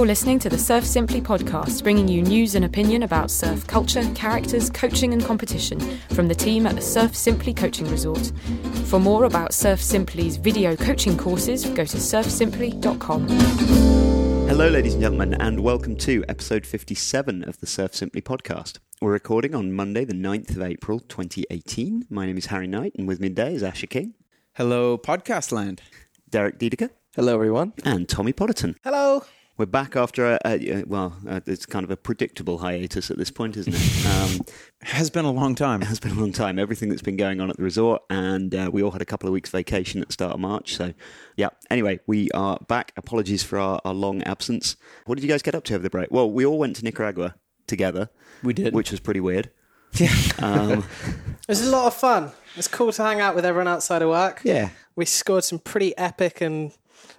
You're listening to the Surf Simply podcast, bringing you news and opinion about surf culture, characters, coaching, and competition from the team at the Surf Simply Coaching Resort. For more about Surf Simply's video coaching courses, go to surfsimply.com. Hello, ladies and gentlemen, and welcome to episode 57 of the Surf Simply podcast. We're recording on Monday, the 9th of April, 2018. My name is Harry Knight, and with me today is Asher King, Hello, podcast land. Derek Diedeker, Hello, everyone. and Tommy Potterton. Hello. We're back after, a, a, well, uh, it's kind of a predictable hiatus at this point, isn't it? Um, Has been a long time. has been a long time. Everything that's been going on at the resort, and uh, we all had a couple of weeks vacation at the start of March. So, yeah. Anyway, we are back. Apologies for our, our long absence. What did you guys get up to over the break? Well, we all went to Nicaragua together, We did. which was pretty weird. yeah. Um, It was a lot of fun. It's cool to hang out with everyone outside of work. yeah. We scored some pretty epic and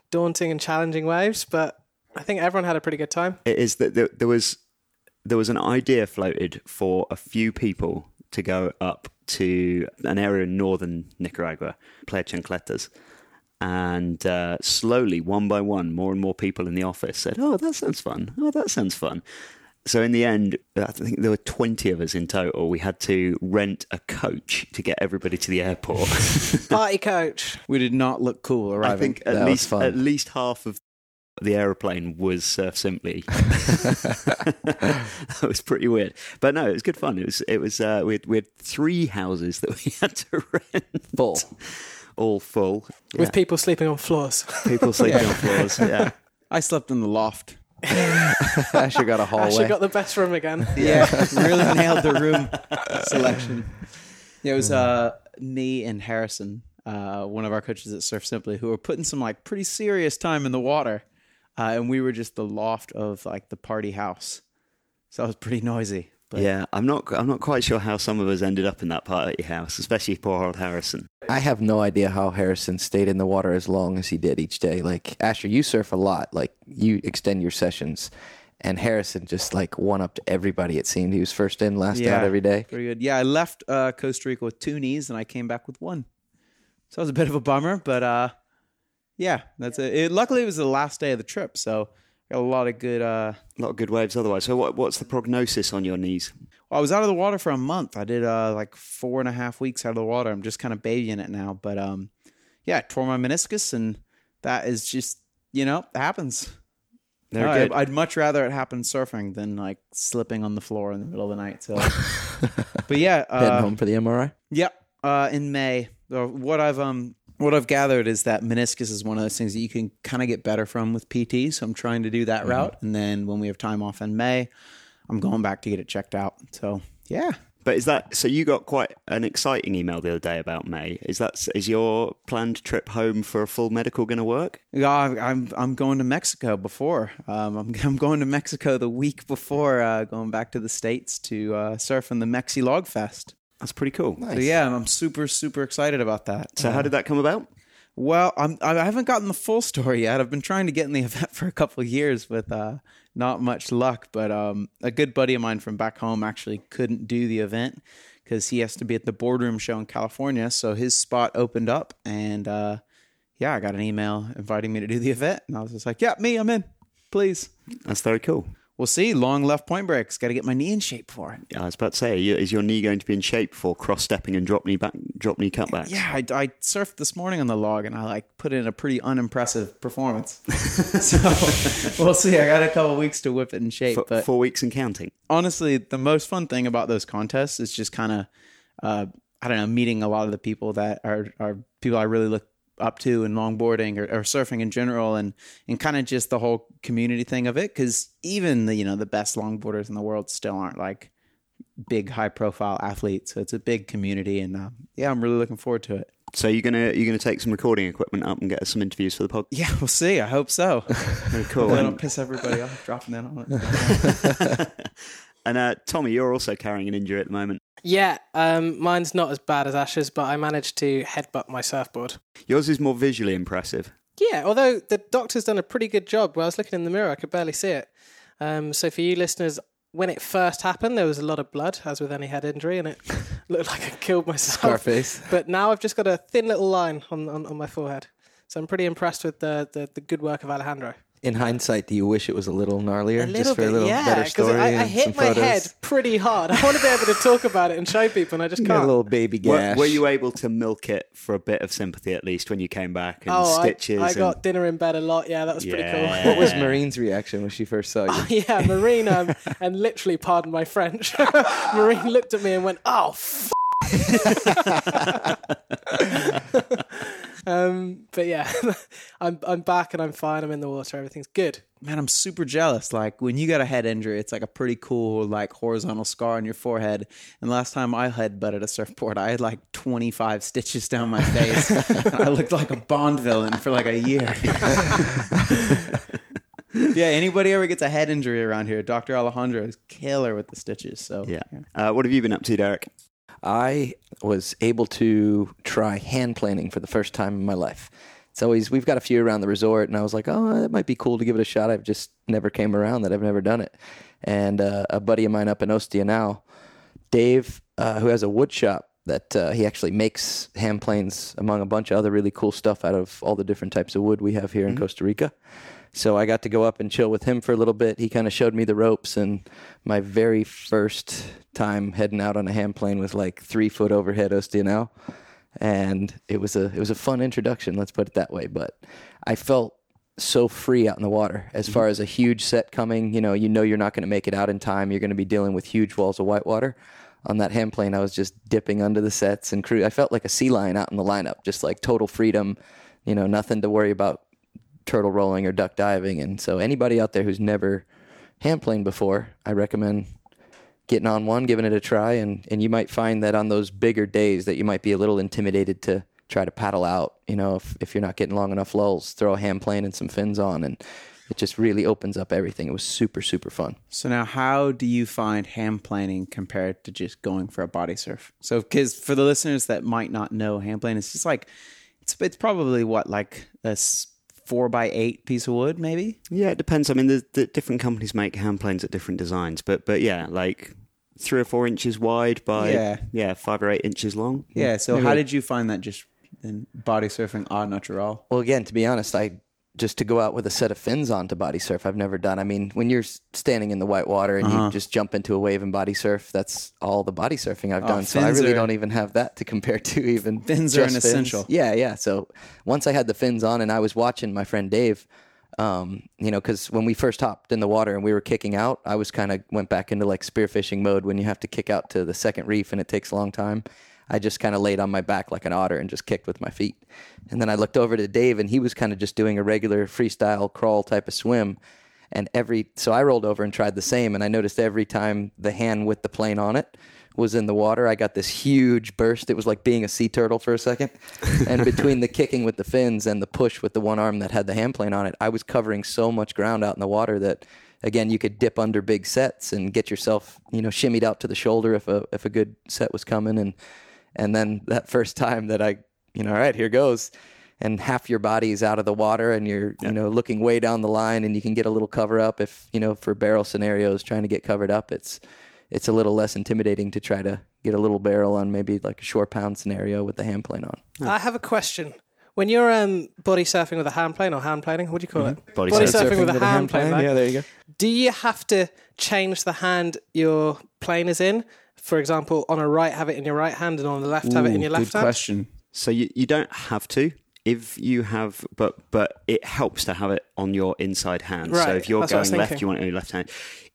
daunting and challenging waves, but I think everyone had a pretty good time. it is that there, there was there was an idea floated for a few people to go up to an area in northern Nicaragua, Playa Chancletas. And uh, slowly, one by one, more and more people in the office said, "Oh, that sounds fun. Oh, that sounds fun." So in the end, I think there were twenty of us in total. We had to rent a coach to get everybody to the airport. Party coach. We did not look cool arriving. I think at That least at least half of the aeroplane was Surf Simply. that was pretty weird, but no, it was good fun. It was it was uh, we had, we had three houses that we had to rent, Full. all full, With people sleeping on floors. people sleeping on floors. Yeah, I slept in the loft. Asher got a hallway. Ashley got the best room again. Yeah, really nailed the room selection. Yeah, it was uh, me and Harrison, uh, one of our coaches at Surf Simply, who were putting some like pretty serious time in the water, uh, and we were just the loft of like the party house, so it was pretty noisy. But yeah. I'm not I'm not quite sure how some of us ended up in that party house, especially poor old Harrison. I have no idea how Harrison stayed in the water as long as he did each day. Like Asher, you surf a lot. Like you extend your sessions, and Harrison just like one up to everybody. It seemed he was first in, last out every day. Pretty good. Yeah, I left uh, Costa Rica with two knees, and I came back with one. So it was a bit of a bummer, but uh, yeah, that's it. it. Luckily, it was the last day of the trip, so got a lot of good. Uh, A lot of good waves otherwise. So what what's the prognosis on your knees? well, I was out of the water for a month. I did uh, like four and a half weeks out of the water. I'm just kind of babying it now, but um, yeah, I tore my meniscus, and that is just you know it happens. No, good. I, I'd much rather it happen surfing than like slipping on the floor in the middle of the night. So, but yeah, Heading uh, home for the MRI. Yep. Uh, in May, what I've um what I've gathered is that meniscus is one of those things that you can kind of get better from with PT. So I'm trying to do that route, and then when we have time off in May, I'm going back to get it checked out. So yeah, But is that so? You got quite an exciting email the other day about May. Is that is your planned trip home for a full medical going to work? yeah, I- I'm I'm going to Mexico before. Um, I'm I'm going to Mexico the week before uh, going back to the states to uh, surf in the Mexi Log Fest. That's pretty cool. So yeah, I'm super super excited about that. So how did that come about? Well, I'm, I haven't gotten the full story yet. I've been trying to get in the event for a couple of years with uh, not much luck. But um, a good buddy of mine from back home actually couldn't do the event because he has to be at the boardroom show in California. So his spot opened up, and uh, yeah, I got an email inviting me to do the event, and I was just like, "Yeah, me, I'm in. Please." That's very cool. We'll see. Long left point breaks. Got to get my knee in shape for it. Yeah, I was about to say, is your knee going to be in shape for cross stepping and drop knee back, drop knee cutbacks? Yeah, I, I surfed this morning on the log and I like put in a pretty unimpressive performance. so we'll see. I got a couple weeks to whip it in shape. For, but four weeks and counting. honestly, the most fun thing about those contests is just kind of, uh, I don't know, meeting a lot of the people that are, are people I really look up to in longboarding or, or surfing in general and, and kind of just the whole community thing of it. Cause even the, you know, the best longboarders in the world still aren't like big high profile athletes. So it's a big community and, um, yeah, I'm really looking forward to it. So you're gonna you're gonna take some recording equipment up and get us some interviews for the podcast. Yeah, we'll see. I hope so. Cool. I don't piss everybody off dropping that on it. and, uh, Tommy, you're also carrying an injury at the moment. Yeah, um, mine's not as bad as Ash's, but I managed to headbutt my surfboard. Yours is more visually impressive. Yeah, although the doctor's done a pretty good job. When I was looking in the mirror, I could barely see it. Um, so for you listeners, when it first happened, there was a lot of blood, as with any head injury, and it looked like I killed myself. Scarface. But now I've just got a thin little line on, on, on my forehead. So I'm pretty impressed with the, the, the good work of Alejandro. In hindsight, do you wish it was a little gnarlier, A little just for bit, a little yeah. better 'cause story? I, I and hit some my photos? head pretty hard. I want to be able to talk about it and show people, and I just Get can't. a little baby Were, gash. were you able to milk it for a bit of sympathy at least when you came back and oh, stitches? I, I and- got dinner in bed a lot. Yeah, that was pretty cool. What was Marine's reaction when she first saw you? yeah, Marine, um, and literally, pardon my French, Marine looked at me and went, "Oh, f-. um, but yeah, I'm I'm back and I'm fine. I'm in the water. Everything's good. Man, I'm super jealous. Like when you got a head injury, it's like a pretty cool like horizontal scar on your forehead. And last time I head butted a surfboard, I had like 25 stitches down my face. I looked like a Bond villain for like a year. yeah, anybody ever gets a head injury around here, Dr. Alejandro is killer with the stitches. So Yeah. Uh, what have you been up to, Derek? I was able to try hand planing for the first time in my life. It's always we've got a few around the resort, and I was like, oh, that might be cool to give it a shot. I've just never came around that. I've never done it. And uh, a buddy of mine up in Ostional, Dave, uh, who has a wood shop that uh, he actually makes hand planes among a bunch of other really cool stuff out of all the different types of wood we have here in Costa Rica. So I got to go up and chill with him for a little bit. He kind of showed me the ropes, and my very first time heading out on a hand plane was like three foot overhead now, and it was a it was a fun introduction. Let's put it that way. But I felt so free out in the water as mm-hmm. far as a huge set coming. You know, you know you're not going to make it out in time. You're going to be dealing with huge walls of whitewater. On that hand plane, I was just dipping under the sets and crew. I felt like a sea lion out in the lineup, just like total freedom. You know, nothing to worry about turtle rolling or duck diving. And so, anybody out there who's never hand planed before, I recommend getting on one, giving it a try, and and you might find that on those bigger days that you might be a little intimidated to try to paddle out. You know, if if you're not getting long enough lulls, throw a hand plane and some fins on, and it just really opens up everything. It was super super fun. So now, how do you find hand planing compared to just going for a body surf? So, because for the listeners that might not know, hand plane is just like it's it's probably what like a four by eight piece of wood, maybe. Yeah, it depends. I mean, the, the different companies make hand planes at different designs, but but yeah, like three or four inches wide by Yeah. yeah five or eight inches long. Yeah. So, how did you find that just in body surfing au natural? Well, again, to be honest, I just to go out with a set of fins on to body surf, I've never done. I mean, when you're standing in the white water and Uh-huh. you just jump into a wave and body surf, that's all the body surfing I've Oh, done. So I really are- don't even have that to compare to. Even Fins are an essential. Yeah, yeah. So once I had the fins on and I was watching my friend Dave. Um, you know, because when we first hopped in the water and we were kicking out, I was kind of went back into like spearfishing mode when you have to kick out to the second reef and it takes a long time. I just kind of laid on my back like an otter and just kicked with my feet. And then I looked over to Dave and he was kind of just doing a regular freestyle crawl type of swim. And every so I rolled over and tried the same and I noticed every time the hand with the plane on it was in the water, I got this huge burst. It was like being a sea turtle for a second. And between the kicking with the fins and the push with the one arm that had the hand plane on it, I was covering so much ground out in the water that again you could dip under big sets and get yourself, you know, shimmied out to the shoulder if a if a good set was coming and and then that first time that I, you know, all right, here goes. And half your body is out of the water and you're, you know, looking way down the line and you can get a little cover up if, you know, for barrel scenarios trying to get covered up, it's it's a little less intimidating to try to get a little barrel on maybe like a short pound scenario with the hand plane on. I have a question. When you're um, body surfing with a hand plane or hand planing, what do you call it? Body surfing, surfing. with, a hand, plane. right? Yeah, there you go. Do you have to change the hand your plane is in? For example, on a right, have it in your right hand, and on the left, have it in your Ooh, left good hand. question. So you you don't have to. If you have, but but it helps to have it on your inside hand. Right. So if you're that's what I was going left, you want it on your left hand.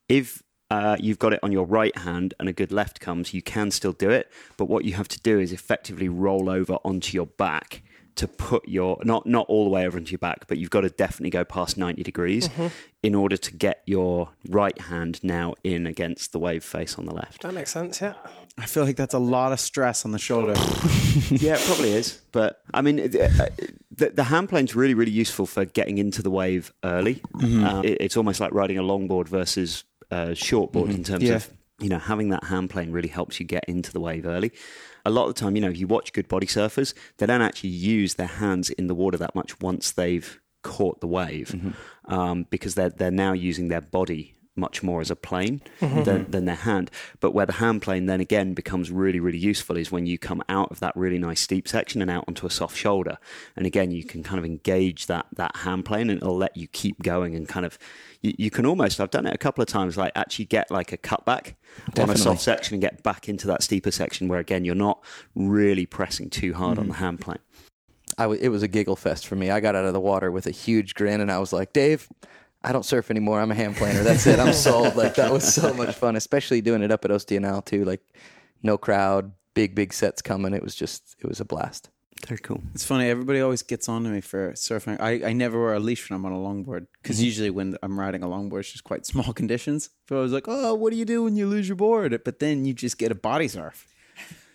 If uh, you've got it on your right hand and a good left comes, you can still do it. But what you have to do is effectively roll over onto your back to put your not not all the way over onto your back, but you've got to definitely go past ninety degrees Mm-hmm. in order to get your right hand now in against the wave face on the left. That makes sense. Yeah. I feel like that's a lot of stress on the shoulder. yeah, it probably is. But I mean, it- uh, the, the hand plane's really, really useful for getting into the wave early. Um, it- it's almost like riding a longboard versus uh, shortboard in terms Yeah. of you know having that hand plane really helps you get into the wave early. A lot of the time, you know, you watch good body surfers, they don't actually use their hands in the water that much once they've caught the wave um, because they're they're now using their body much more as a plane mm-hmm. than, than their hand. But where the hand plane then again becomes really, really useful is when you come out of that really nice steep section and out onto a soft shoulder. And again, you can kind of engage that that hand plane and it'll let you keep going and kind of you, you can almost I've done it a couple of times like actually get like a cutback on a soft section and get back into that steeper section where again you're not really pressing too hard on mm-hmm. the hand plane. I w- it was a giggle fest for me. I got out of the water with a huge grin, and I was like, Dave, I don't surf anymore. I'm a hand planer. That's it. I'm sold. Like that was so much fun, especially doing it up at Ostional too. Like no crowd, big big sets coming. It was just it was a blast. Very cool. It's funny. Everybody always gets on to me for surfing. I, I never wear a leash when I'm on a longboard because mm-hmm. usually when I'm riding a longboard, it's just quite small conditions. So I was like, oh, what do you do when you lose your board? But then you just get a body surf.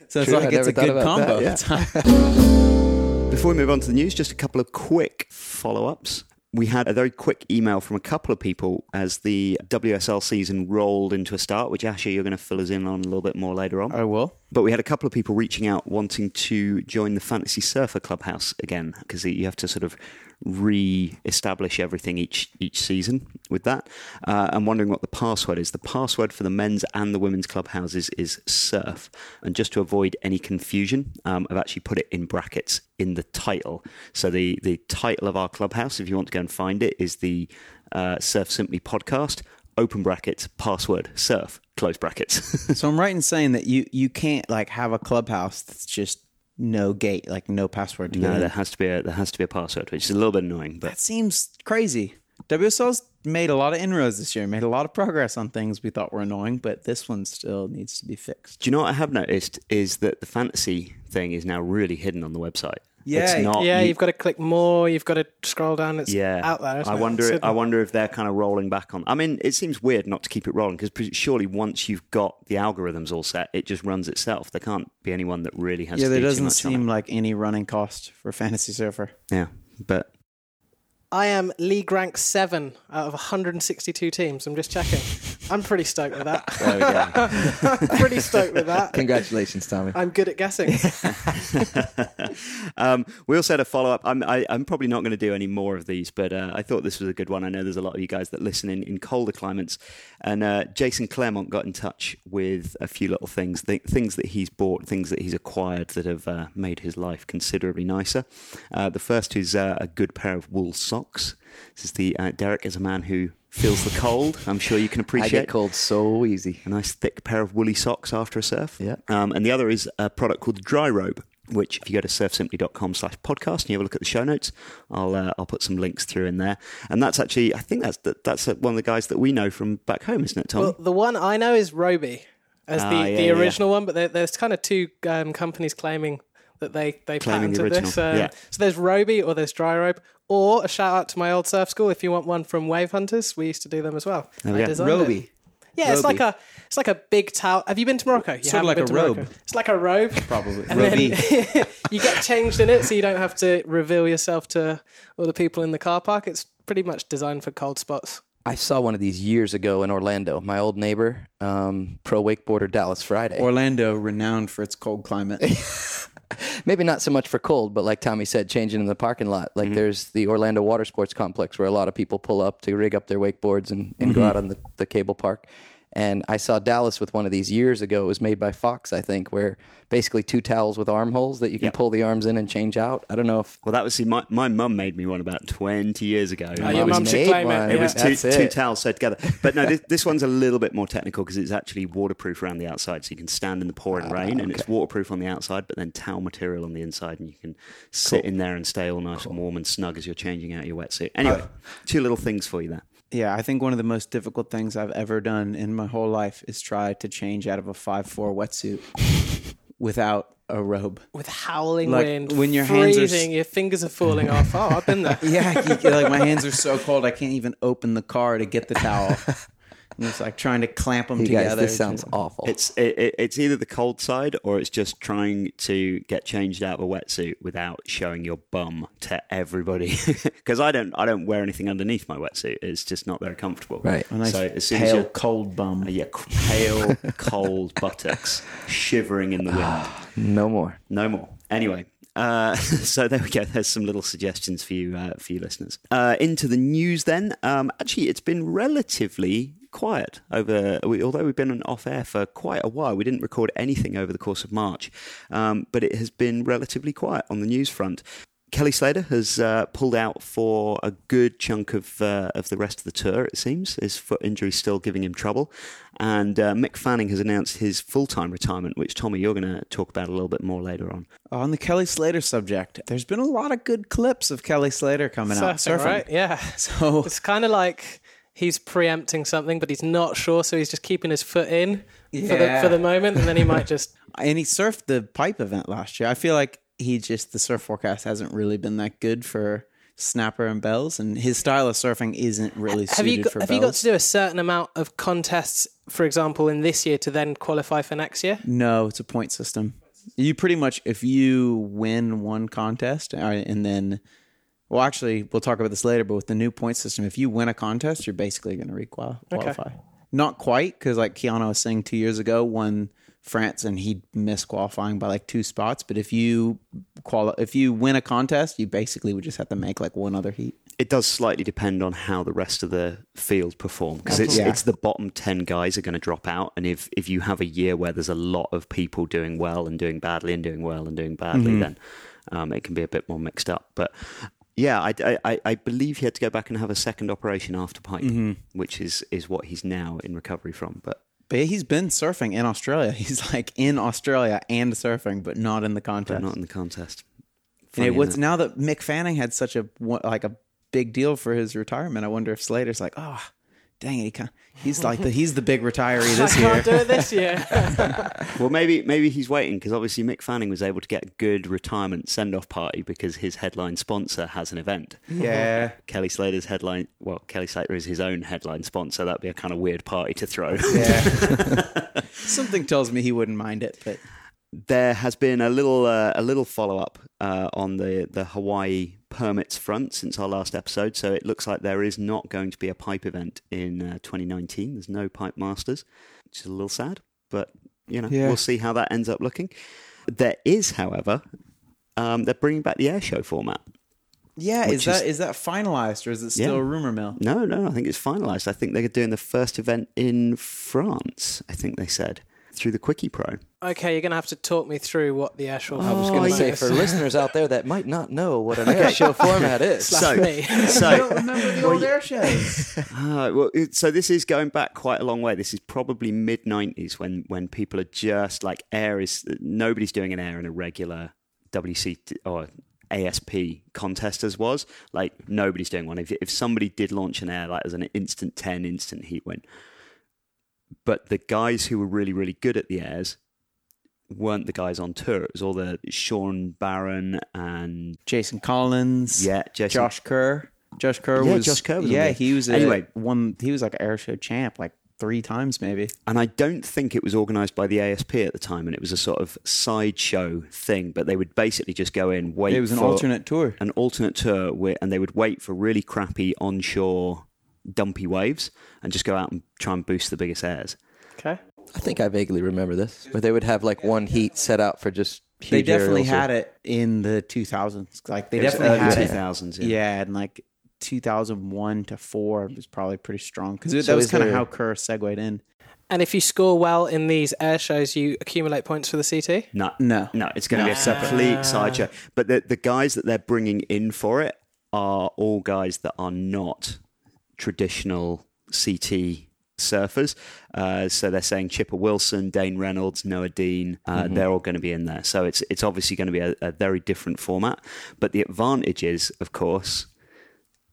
So it's True, I like it's a good combo. that, yeah. Before we move on to the news, just a couple of quick follow ups. We had a very quick email from a couple of people as the WSL season rolled into a start, which Asher, you're going to fill us in on a little bit more later on. I will. But we had a couple of people reaching out wanting to join the Fantasy Surfer Clubhouse again because you have to sort of re-establish everything each each season with that. Uh, I'm wondering what the password is. The password for the men's and the women's clubhouses is surf. And just to avoid any confusion, um, I've actually put it in brackets in the title. So the the title of our clubhouse, if you want to go and find it, is the uh, Surf Simply podcast. Open brackets, password, surf, close brackets. So I'm right in saying that you you can't like have a clubhouse that's just no gate, like no password to get no, there has to be a there has to be a password, which is a little bit annoying. But That seems crazy. WSL's made a lot of inroads this year, made a lot of progress on things we thought were annoying, but this one still needs to be fixed. Do you know what I have noticed is that the fantasy thing is now really hidden on the website. Yeah, it's not. yeah, you- you've got to click more. You've got to scroll down. It's yeah, out there. isn't I wonder. It's I wonder if they're kind of rolling back on. I mean, it seems weird not to keep it rolling because surely once you've got the algorithms all set, it just runs itself. There can't be anyone that really has. Yeah, to there do doesn't much seem like any running cost for Fantasy Surfer. Yeah, but I am league rank seven out of 162 teams. I'm just checking. I'm pretty stoked with that. there we go. I'm pretty stoked with that. Congratulations, Tommy. I'm good at guessing. um, we also had a follow up. I'm, I, I'm probably not going to do any more of these, but uh, I thought this was a good one. I know there's a lot of you guys that listen in, in colder climates. And uh, Jason Claremont got in touch with a few little things, th- things that he's bought, things that he's acquired that have uh, made his life considerably nicer. Uh, the first is uh, a good pair of wool socks. This is the uh, Derek is a man who feels the cold. I'm sure you can appreciate. I get cold so easy. a nice thick pair of woolly socks after a surf. Yeah. Um, and the other is a product called Dry Robe, which if you go to surfsimply.com slash podcast and you have a look at the show notes, I'll uh, I'll put some links through in there. And that's actually, I think that's that, that's uh, one of the guys that we know from back home, isn't it, Tom? well, the one I know is Roby as the, Ah, yeah, the yeah. original one, but there, there's kind of two um, companies claiming that they they Claiming the patented this. Um, yeah. So there's Roby or there's Dry Robe. Or a shout out to my old surf school if you want one from Wave Hunters. We used to do them as well. There we I go. designed it. Roby. Yeah, it's like a it's like a big towel. Have you been to Morocco? You Sort of like been a robe. Morocco. It's like a robe. Probably. And then Roby. you get changed in it, so you don't have to reveal yourself to all the people in the car park. It's pretty much designed for cold spots. I saw one of these years ago in Orlando. My old neighbor, um, pro wakeboarder Dallas Friday. Orlando, renowned for its cold climate. Maybe not so much for cold, but like Tommy said, changing in the parking lot. Like mm-hmm. there's the Orlando Water Sports Complex where a lot of people pull up to rig up their wakeboards and, and go mm-hmm. out on the, the cable park. And I saw Dallas with one of these years ago. It was made by Fox, I think, where basically two towels with armholes that you can Yep. pull the arms in and change out. I don't know if well, that was see, my my mum made me one about 20 years ago. Oh, It your was- mum should made claim one. it. It yeah. was two, That's two towels sewed together. But no, this, this one's a little bit more technical because it's actually waterproof around the outside. So you can stand in the pouring ah, rain and it's waterproof on the outside, but then towel material on the inside. And you can sit in there and stay all nice and warm and snug as you're changing out your wetsuit. Anyway, two little things for you there. Yeah, I think one of the most difficult things I've ever done in my whole life is try to change out of a five four wetsuit without a robe. With howling Like, wind, when your hands are s- freezing, your fingers are falling off. Oh, I've been there. Yeah, you- like my hands are so cold, I can't even open the car to get the towel. And it's like trying to clamp them you guys, together. this sounds awful. It's it, it, it's either the cold side or it's just trying to get changed out of a wetsuit without showing your bum to everybody. Because I don't I don't wear anything underneath my wetsuit. It's just not very comfortable. Right. a nice so as soon as pale, you're cold bum. Uh, yeah, pale, cold buttocks shivering in the wind. no more. No more. Anyway, uh, so there we go. There's some little suggestions for you, uh, for you listeners. Uh, into the news then. Um, actually, it's been relatively quiet over. We, although we've been on off air for quite a while, we didn't record anything over the course of March, um, but it has been relatively quiet on the news front. Kelly Slater has uh, pulled out for a good chunk of uh, of the rest of the tour. It seems his foot injury is still giving him trouble, and uh, Mick Fanning has announced his full time retirement, which Tommy you're going to talk about a little bit more later on. On the Kelly Slater subject, there's been a lot of good clips of Kelly Slater coming out Surfing, surfing. right? Yeah. So It's kind of like he's preempting something, but he's not sure, so he's just keeping his foot in for, the, for the moment, and then he might just. and he surfed the pipe event last year. I feel like he just the surf forecast hasn't really been that good for snapper and bells, and his style of surfing isn't really Have suited you got, for have bells. you got to do a certain amount of contests, for example, in this year to then qualify for next year? No, it's a point system. You pretty much, if you win one contest, and then, well, actually, we'll talk about this later. But with the new point system, if you win a contest, you're basically going to requalify. Okay. Not quite, because like Keanu Asing two years ago, won France and he missed qualifying by like two spots. But if you quali- if you win a contest, you basically would just have to make like one other heat. It does slightly depend on how the rest of the field perform because it's Yeah. it's the bottom ten guys are going to drop out, and if if you have a year where there's a lot of people doing well and doing badly and doing well and doing badly, then um, it can be a bit more mixed up. But yeah, I, I, I believe he had to go back and have a second operation after pipe, mm-hmm. which is is what he's now in recovery from. But But he's been surfing in Australia. He's like in Australia and surfing, but not in the but contest. not in the contest. And it, what's it? now that Mick Fanning had such a like a big deal for his retirement, I wonder if Slater's like, oh, dang it, he can't. he's like the he's the big retiree I this year. can't do it this year. Well, maybe maybe he's waiting because obviously Mick Fanning was able to get a good retirement send off party because his headline sponsor has an event. Yeah, Kelly Slater's headline. Well, Kelly Slater is his own headline sponsor. That'd be a kind of weird party to throw. yeah. Something tells me he wouldn't mind it, but there has been a little uh, a little follow up uh, on the the Hawaii permits front since our last episode. So it looks like there is not going to be a pipe event in uh, 2019. There's no pipe masters, which is a little sad, but you know Yeah. we'll see how that ends up looking. There is, however, um, they're bringing back the air show format. yeah, is that is- is that finalized or is it still Yeah. a rumor mill? No, no, I think it's finalised. I think they're doing the first event in France. I think they said through the Quickie Pro. okay, you're going to have to talk me through what the actual. I was going to say for listeners out there that might not know what an air show format is. So, me. so remember the old air shows. Uh, well, it, so this is going back quite a long way. This is probably mid '90s when when people are just like air is nobody's doing an air in a regular WC or ASP contest as was like nobody's doing one. If if somebody did launch an air like as an instant ten, instant heat win, but the guys who were really really good at the airs weren't the guys on tour. It was all the Sean Barron and Jason Collins, yeah, Jason Josh Kerr. Josh Kerr Yeah, was Josh Kerr was yeah, he was a, Anyway. one. He was like an air show champ like three times maybe. and I don't think it was organised by the ASP at the time, and it was a sort of sideshow thing. But they would basically just go in, wait. It was an alternate tour. an alternate tour, where, and they would wait for really crappy onshore dumpy waves, and just go out and try and boost the biggest airs. Okay. I think I vaguely remember this, where they would have like one heat set out for just huge They definitely aerials or- had it in the 2000s. Like they It was definitely early had it. 2000s, yeah. Yeah, and like 2001 to four was probably pretty strong because that was kind of there- how Kerr segued in. And if you score well in these air shows, you accumulate points for the CT. No, No. no, it's going to be a complete ah. sideshow. But the the guys that they're bringing in for it are all guys that are not traditional CT surfers. Uh, so they're saying Chippa Wilson, Dane Reynolds, Noa Deane, uh, they're all going to be in there. So it's it's obviously going to be a, a very different format. But the advantage is, of course,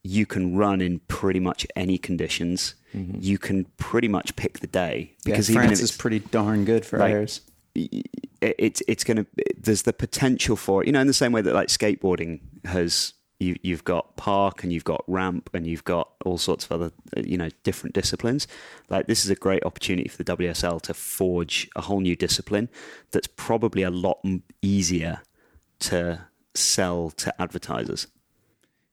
you can run in pretty much any conditions. You can pretty much pick the day Because even France is pretty darn good for Like, airs. it- it's it's going to there's the potential for it you know in the same way that like skateboarding has you you've got park and you've got ramp and you've got all sorts of other uh, you know different disciplines. Like this is a great opportunity for the WSL to forge a whole new discipline that's probably a lot easier to sell to advertisers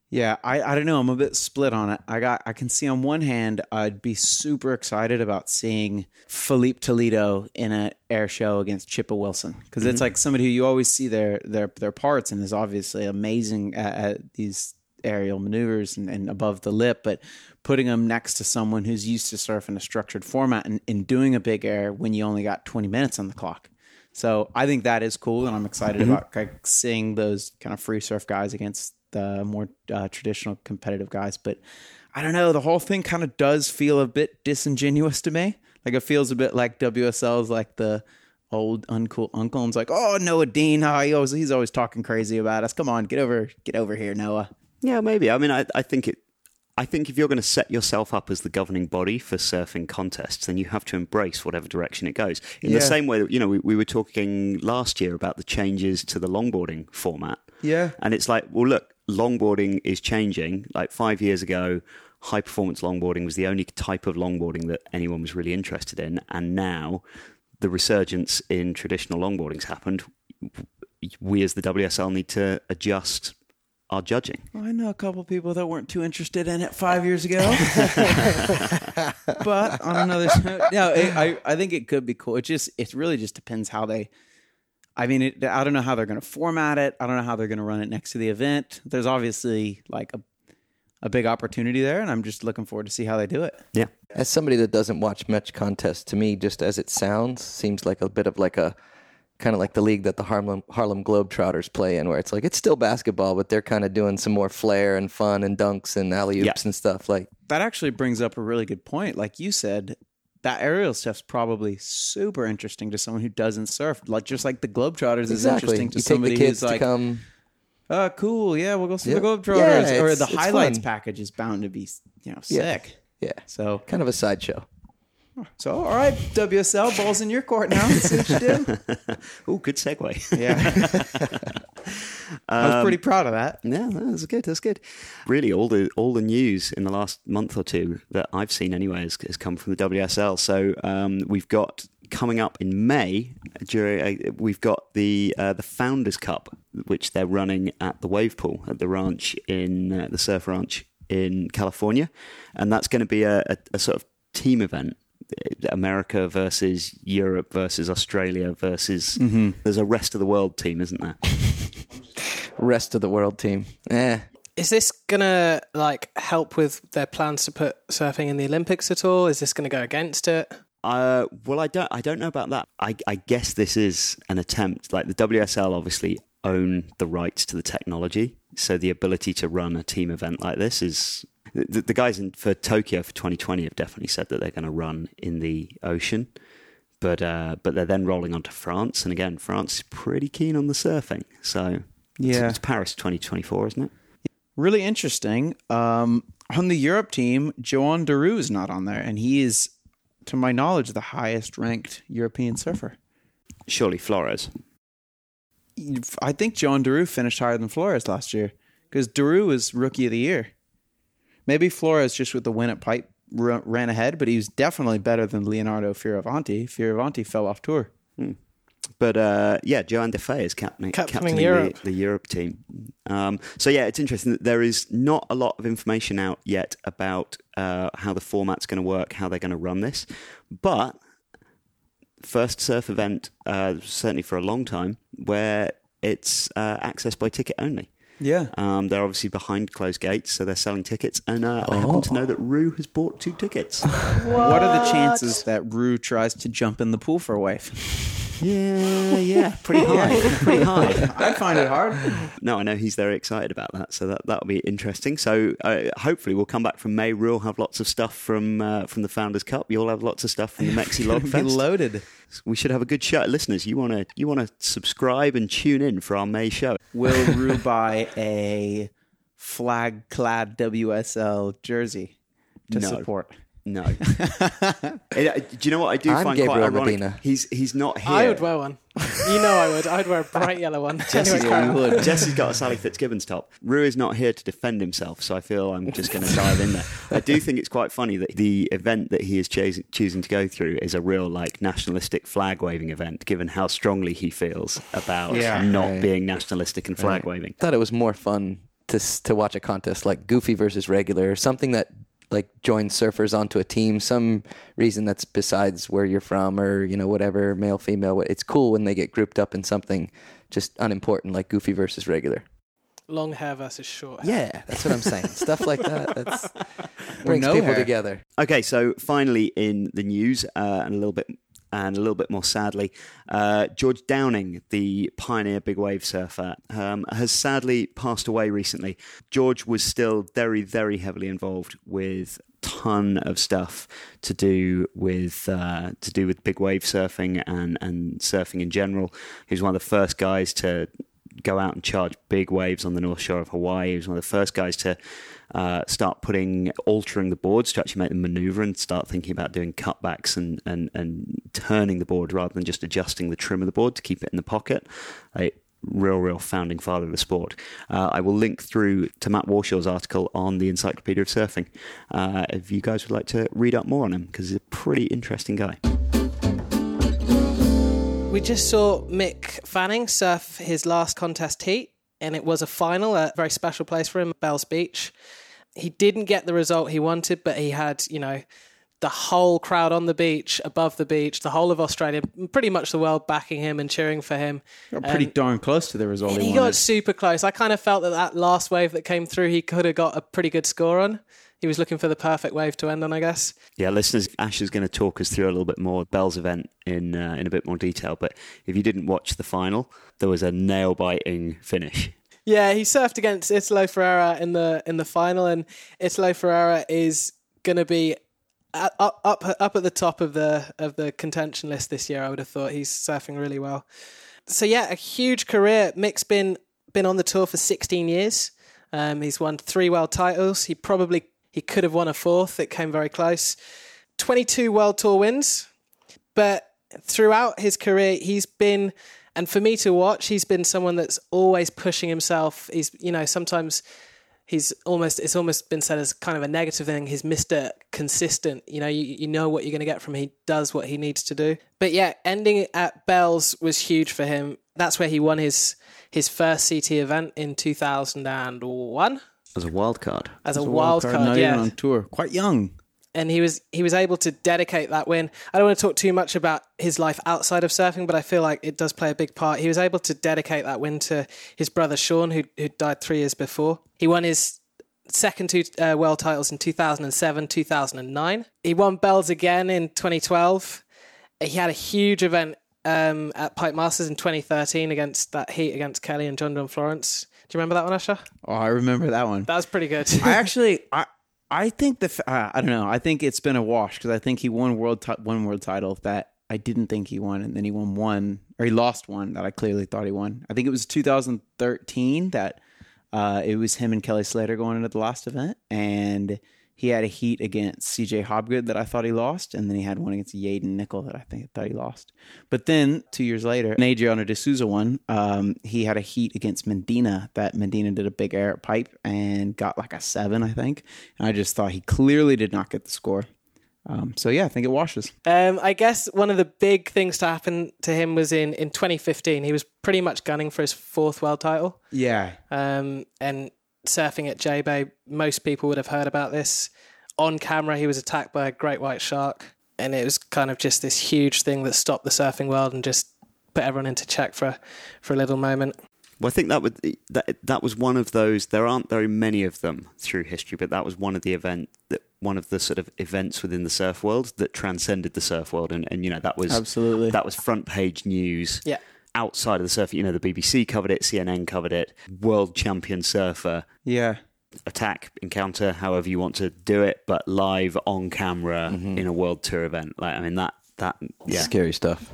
Yeah, I, I don't know. I'm a bit split on it. I got I can see on one hand I'd be super excited about seeing Filipe Toledo in an air show against Chippa Wilson because it's mm-hmm. like somebody who you always see their their their parts and is obviously amazing at, at these aerial maneuvers and, and above the lip, but putting them next to someone who's used to surf in a structured format and, and doing a big air when you only got 20 minutes on the clock. So I think that is cool, and I'm excited mm-hmm. about like, seeing those kind of free surf guys against the more uh, traditional competitive guys. But I don't know, the whole thing kind of does feel a bit disingenuous to me. Like it feels a bit like WSL is like the old uncool uncle. And it's like, oh Noa Deane, oh, he always, he's always talking crazy about us. Come on, get over, get over here, Noa. Yeah, maybe. I mean, I, I think it. I think if you're going to set yourself up as the governing body for surfing contests, then you have to embrace whatever direction it goes. In Yeah. the same way that you know we, we were talking last year about the changes to the longboarding format. Yeah. And it's like, well, look, longboarding is changing. Like five years ago, high performance longboarding was the only type of longboarding that anyone was really interested in. And now the resurgence in traditional longboarding's happened. We as the WSL need to adjust our judging. I know a couple people that weren't too interested in it five years ago. but on another note, no, it, I I think it could be cool. It just it really just depends how they. I mean, it, I don't know how they're going to format it. I don't know how they're going to run it next to the event. There's obviously like a a big opportunity there, and I'm just looking forward to see how they do it. Yeah. As somebody that doesn't watch much contest, to me, just as it sounds, seems like a bit of like a kind of like the league that the Harlem Harlem Globetrotters play in, where it's like it's still basketball, but they're kind of doing some more flair and fun and dunks and alley oops Yeah. and stuff. Like, That actually brings up a really good point. Like you said, that aerial stuff's probably super interesting to someone who doesn't surf. Like just like the Globetrotters is interesting to you take somebody the kids who's like, to come. Oh, cool. Yeah, we'll go see Yeah. the Globetrotters. Yeah, or the highlights fun. package is bound to be, you know, Yeah. sick. Yeah, So, kind of a sideshow. So all right, WSL balls in your court now. See what you do. Oh, good segue. Yeah, I was pretty proud of that. Yeah, that's good. That's good. Really, all the all the news in the last month or two that I've seen anyway has, has come from the WSL. So um, we've got coming up in May. During uh, we've got the uh, the Founders Cup, which they're running at the Wave Pool at the ranch in uh, the Surf Ranch in California, and that's going to be a, a, a sort of team event. America versus Europe versus Australia versus there's a rest of the world team, isn't there? Rest of the world team. Eh, Is this gonna like help with their plans to put surfing in the Olympics at all? Is this gonna go against it? Uh, well, I don't. I don't know about that. I, I guess this is an attempt. Like the WSL, obviously own the rights to the technology, so the ability to run a team event like this is. The, the guys in, for Tokyo for 2020 have definitely said that they're going to run in the ocean, but uh, but they're then rolling onto France, and again, France is pretty keen on the surfing. So Yeah. it's Paris 2024, isn't it? Really interesting. Um, on the Europe team, Joan Duru is not on there, and he is, to my knowledge, the highest ranked European surfer. Surely Flores. I think John Duru finished higher than Flores last year because Duru was rookie of the year. Maybe Flores just with the win at Pipe r- ran ahead, but he was definitely better than Leonardo Fioravanti. Fioravanti fell off tour. But uh, yeah, Johanne Defay is captaining, Captaining captaining Europe. The, the Europe team. Um, so yeah, it's interesting that there is not a lot of information out yet about uh, how the format's going to work, how they're going to run this. But first surf event, uh, certainly for a long time, where it's uh, accessed by ticket only. Yeah. Um, they're obviously behind closed gates, so they're selling tickets. And uh, I happen to know that Rue has bought two tickets. What are the chances that Rue tries to jump in the pool for a wave? Yeah, yeah, pretty high, pretty high. I find it hard. No, I know he's very excited about that, so that that'll be interesting. So uh, hopefully we'll come back from May. We'll have lots of stuff from uh, from the Founders Cup. You'll have lots of stuff from the Mexi Log Fest. loaded. we should have a good show, listeners. You want to you want to subscribe and tune in for our May show. Will Rue buy a flag clad WSL jersey to No. support? No, Uh, do you know what I do I'm find quite ironic? Medina. He's he's not here. I would wear one. You know I would. I'd wear a bright yellow one. Jesse's, Anyway, carry on. Jesse's got a Sally Fitzgibbons top. Rue is not here to defend himself, so I feel I'm just going to dive in there. I do think it's quite funny that the event that he is choosing, choosing to go through is a real like nationalistic flag waving event, given how strongly he feels about Yeah. not Right. being nationalistic and flag waving. I thought it was more fun to to watch a contest like Goofy versus regular, or something that like join surfers onto a team. Some reason that's besides where you're from, or you know whatever, male, female. It's cool when they get grouped up in something just unimportant like Goofy versus regular. Long hair versus short hair. Yeah, that's what I'm saying. Stuff like that. That's brings no people hair. together. Okay, so finally in the news, uh, and a little bit and a little bit more sadly, uh, George Downing, the pioneer big wave surfer, um, has sadly passed away recently. George was still very, very heavily involved with ton of stuff to do with uh, to do with big wave surfing and and surfing in general. He was one of the first guys to go out and charge big waves on the north shore of Hawaii. He was one of the first guys to uh, start putting altering the boards to actually make them maneuver and start thinking about doing cutbacks and, and, and turning the board rather than just adjusting the trim of the board to keep it in the pocket. A real, real founding father of the sport. Uh, I will link through to Matt Warshaw's article on the Encyclopedia of Surfing uh, if you guys would like to read up more on him because he's a pretty interesting guy. We just saw Mick Fanning surf his last contest heat, and it was a final, a very special place for him, Bells Beach. He didn't get the result he wanted, but he had, you know, the whole crowd on the beach, above the beach, the whole of Australia, pretty much the world backing him and cheering for him. Got pretty darn close to the result And he, he got super close. I kind of felt that that last wave that came through, he could have got a pretty good score on. He was looking for the perfect wave to end on, I guess. Yeah, listeners, Ash is going to talk us through a little bit more Bell's event in uh, in a bit more detail. But if you didn't watch the final, there was a nail biting finish. Yeah, he surfed against Italo Ferreira in the in the final, and Italo Ferreira is going to be up up up at the top of the of the contention list this year. I would have thought he's surfing really well. So yeah, a huge career. Mick's been been on the tour for 16 years. Um, he's won three world titles. He probably he could have won a fourth. It came very close. 22 world tour wins, but throughout his career, he's been, and for me to watch, he's been someone that's always pushing himself. He's, you know, sometimes he's almost, it's almost been said as kind of a negative thing. He's Mr. Consistent. You know, you, you know what you're going to get from him. He does what he needs to do. But yeah, ending at Bells was huge for him. That's where he won his, his first CT event in 2001 As a wild card. as a, As a wild card. not yeah even on tour. Quite young. And he was he was able to dedicate that win. I don't want to talk too much about his life outside of surfing, but I feel like it does play a big part. He was able to dedicate that win to his brother Sean, who who died three years before. He won his second two uh, world titles in 2007, 2009. He won bells again in 2012. He had a huge event um, at Pipe Masters in 2013 against that heat against Kelly and John John Florence. Do you remember that one, Asher? Oh, I remember that one. That was pretty good. I actually, I, I think the, uh, I don't know. I think it's been a wash because I think he won world ti- one world title that I didn't think he won, and then he won one or he lost one that I clearly thought he won. I think it was 2013 that uh, it was him and Kelly Slater going into the last event, and he had a heat against CJ Hobgood that I thought he lost, and then he had one against Yadin Nicol that I think I thought he lost. But then two years later, an Adriano de Souza one, um, he had a heat against Medina that Medina did a big air at pipe and got like a seven, I think. And I just thought he clearly did not get the score. Um, so yeah, I think it washes. Um, I guess one of the big things to happen to him was in, in 2015. He was pretty much gunning for his fourth world title. Yeah, Um, and surfing at J Bay, most people would have heard about this. On camera, he was attacked by a great white shark. And it was kind of just this huge thing that stopped the surfing world and just put everyone into check for, for a little moment. Well, I think that would that that was one of those. There aren't very many of them through history, but that was one of the event that one of the sort of events within the surf world that transcended the surf world, and, and you know that was Absolutely. that was front page news. Yeah. Outside of the surf, you know, the BBC covered it, CNN covered it. World champion surfer yeah. attack encounter, however you want to do it, but live on camera in a world tour event. Like, I mean, that that yeah, Scary stuff.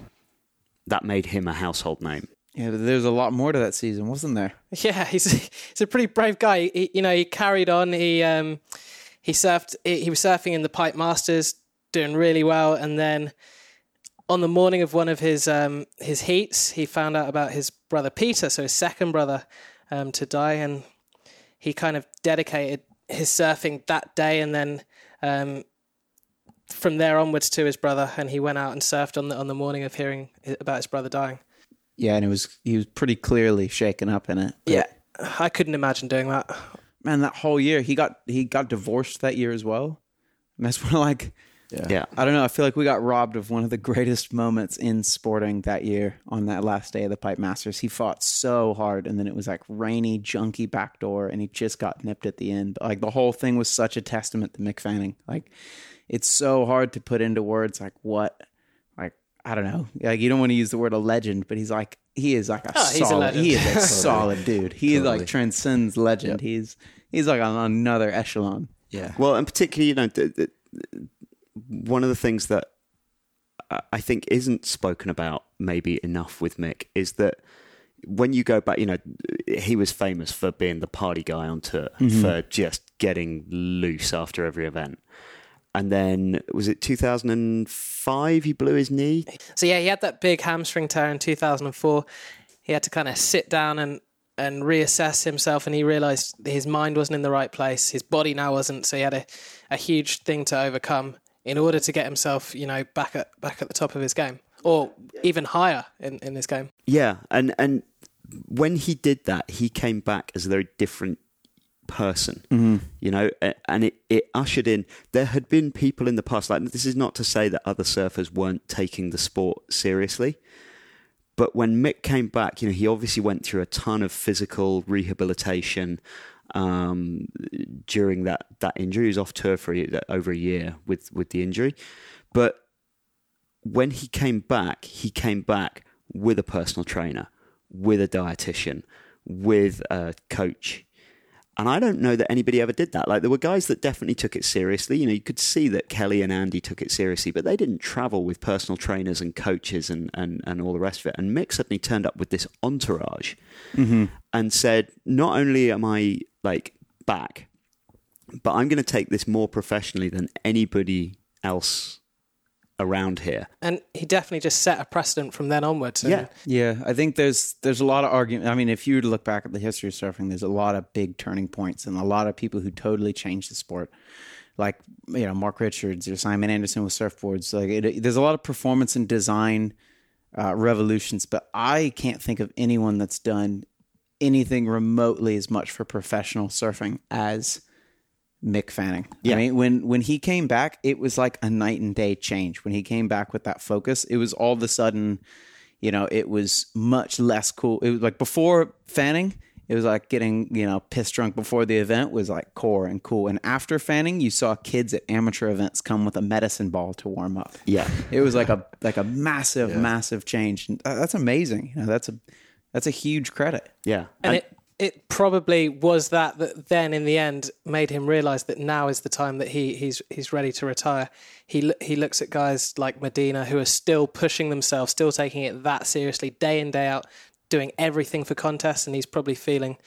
that made him a household name. Yeah, but there's a lot more to that season, wasn't there? Yeah, he's he's a pretty brave guy. He, you know, he carried on. He um, he surfed. He was surfing in the Pipe Masters, doing really well, and then on the morning of one of his um, his heats, he found out about his brother Peter, so his second brother, um, to die, and he kind of dedicated his surfing that day, and then um, from there onwards to his brother, and he went out and surfed on the on the morning of hearing about his brother dying. Yeah, and it was he was pretty clearly shaken up in it. Yeah, I couldn't imagine doing that. man, that whole year he got he got divorced that year as well. And that's when like Yeah. I don't know. I feel like we got robbed of one of the greatest moments in sporting that year on that last day of the Pipe Masters. He fought so hard, and then it was like rainy, junky backdoor, and he just got nipped at the end. But like the whole thing was such a testament to Mick Fanning. Like it's so hard to put into words like what, like I don't know. Like you don't want to use the word a legend, but he's like he is like a Oh, he's a solid. legend. he is a solid dude. He Totally. like transcends legend. He's he's like on another echelon. Yeah. Well, and particularly, you know, the, the, one of the things that I- I think isn't spoken about maybe enough with Mick is that when you go back, you know, he was famous for being the party guy on tour, mm-hmm. for just getting loose after every event. And then, was it 2005 he blew his knee? So yeah, he had that big hamstring tear in 2004. He had to kind of sit down and and reassess himself, and he realised his mind wasn't in the right place. His body now wasn't. So he had a, a huge thing to overcome in order to get himself, you know, back at back at the top of his game, or even higher in, in this game. Yeah, and and when he did that, he came back as a very different person. Mm-hmm. You know, and it, it ushered in. There had been people in the past. Like this is not to say that other surfers weren't taking the sport seriously, but when Mick came back, you know, he obviously went through a ton of physical rehabilitation um, during that that injury. He was off tour for over a year with with the injury, but when he came back, he came back with a personal trainer, with a dietitian, with a coach. And I don't know that anybody ever did that. Like there were guys that definitely took it seriously. You know, you could see that Kelly and Andy took it seriously, but they didn't travel with personal trainers and coaches and, and, and all the rest of it. And Mick suddenly turned up with this entourage and said, not only am I like back, but I'm going to take this more professionally than anybody else around here. And he definitely just set a precedent from then onwards. Yeah. Yeah, I think there's there's a lot of argument. I mean, if you were to look back at the history of surfing, there's a lot of big turning points and a lot of people who totally changed the sport. Like you know, Mark Richards or Simon Anderson with surfboards. Like it, there's a lot of performance and design uh, revolutions, but I can't think of anyone that's done anything remotely as much for professional surfing as Mick Fanning. Yeah. I mean, when when he came back, it was like a night and day change. When he came back with that focus, it was all of a sudden, you know, it was much less cool. It was like before Fanning, it was like getting, you know, pissed drunk before the event was like core and cool. And after Fanning, you saw kids at amateur events come with a medicine ball to warm up. Yeah. It was like a like a massive, massive change. And uh, that's amazing. You know, that's a that's a huge credit. Yeah. and it it probably was that that then in the end made him realize that now is the time that he he's he's ready to retire. He he looks at guys like Medina who are still pushing themselves, still taking it that seriously, day in day out, doing everything for contests, and he's probably feeling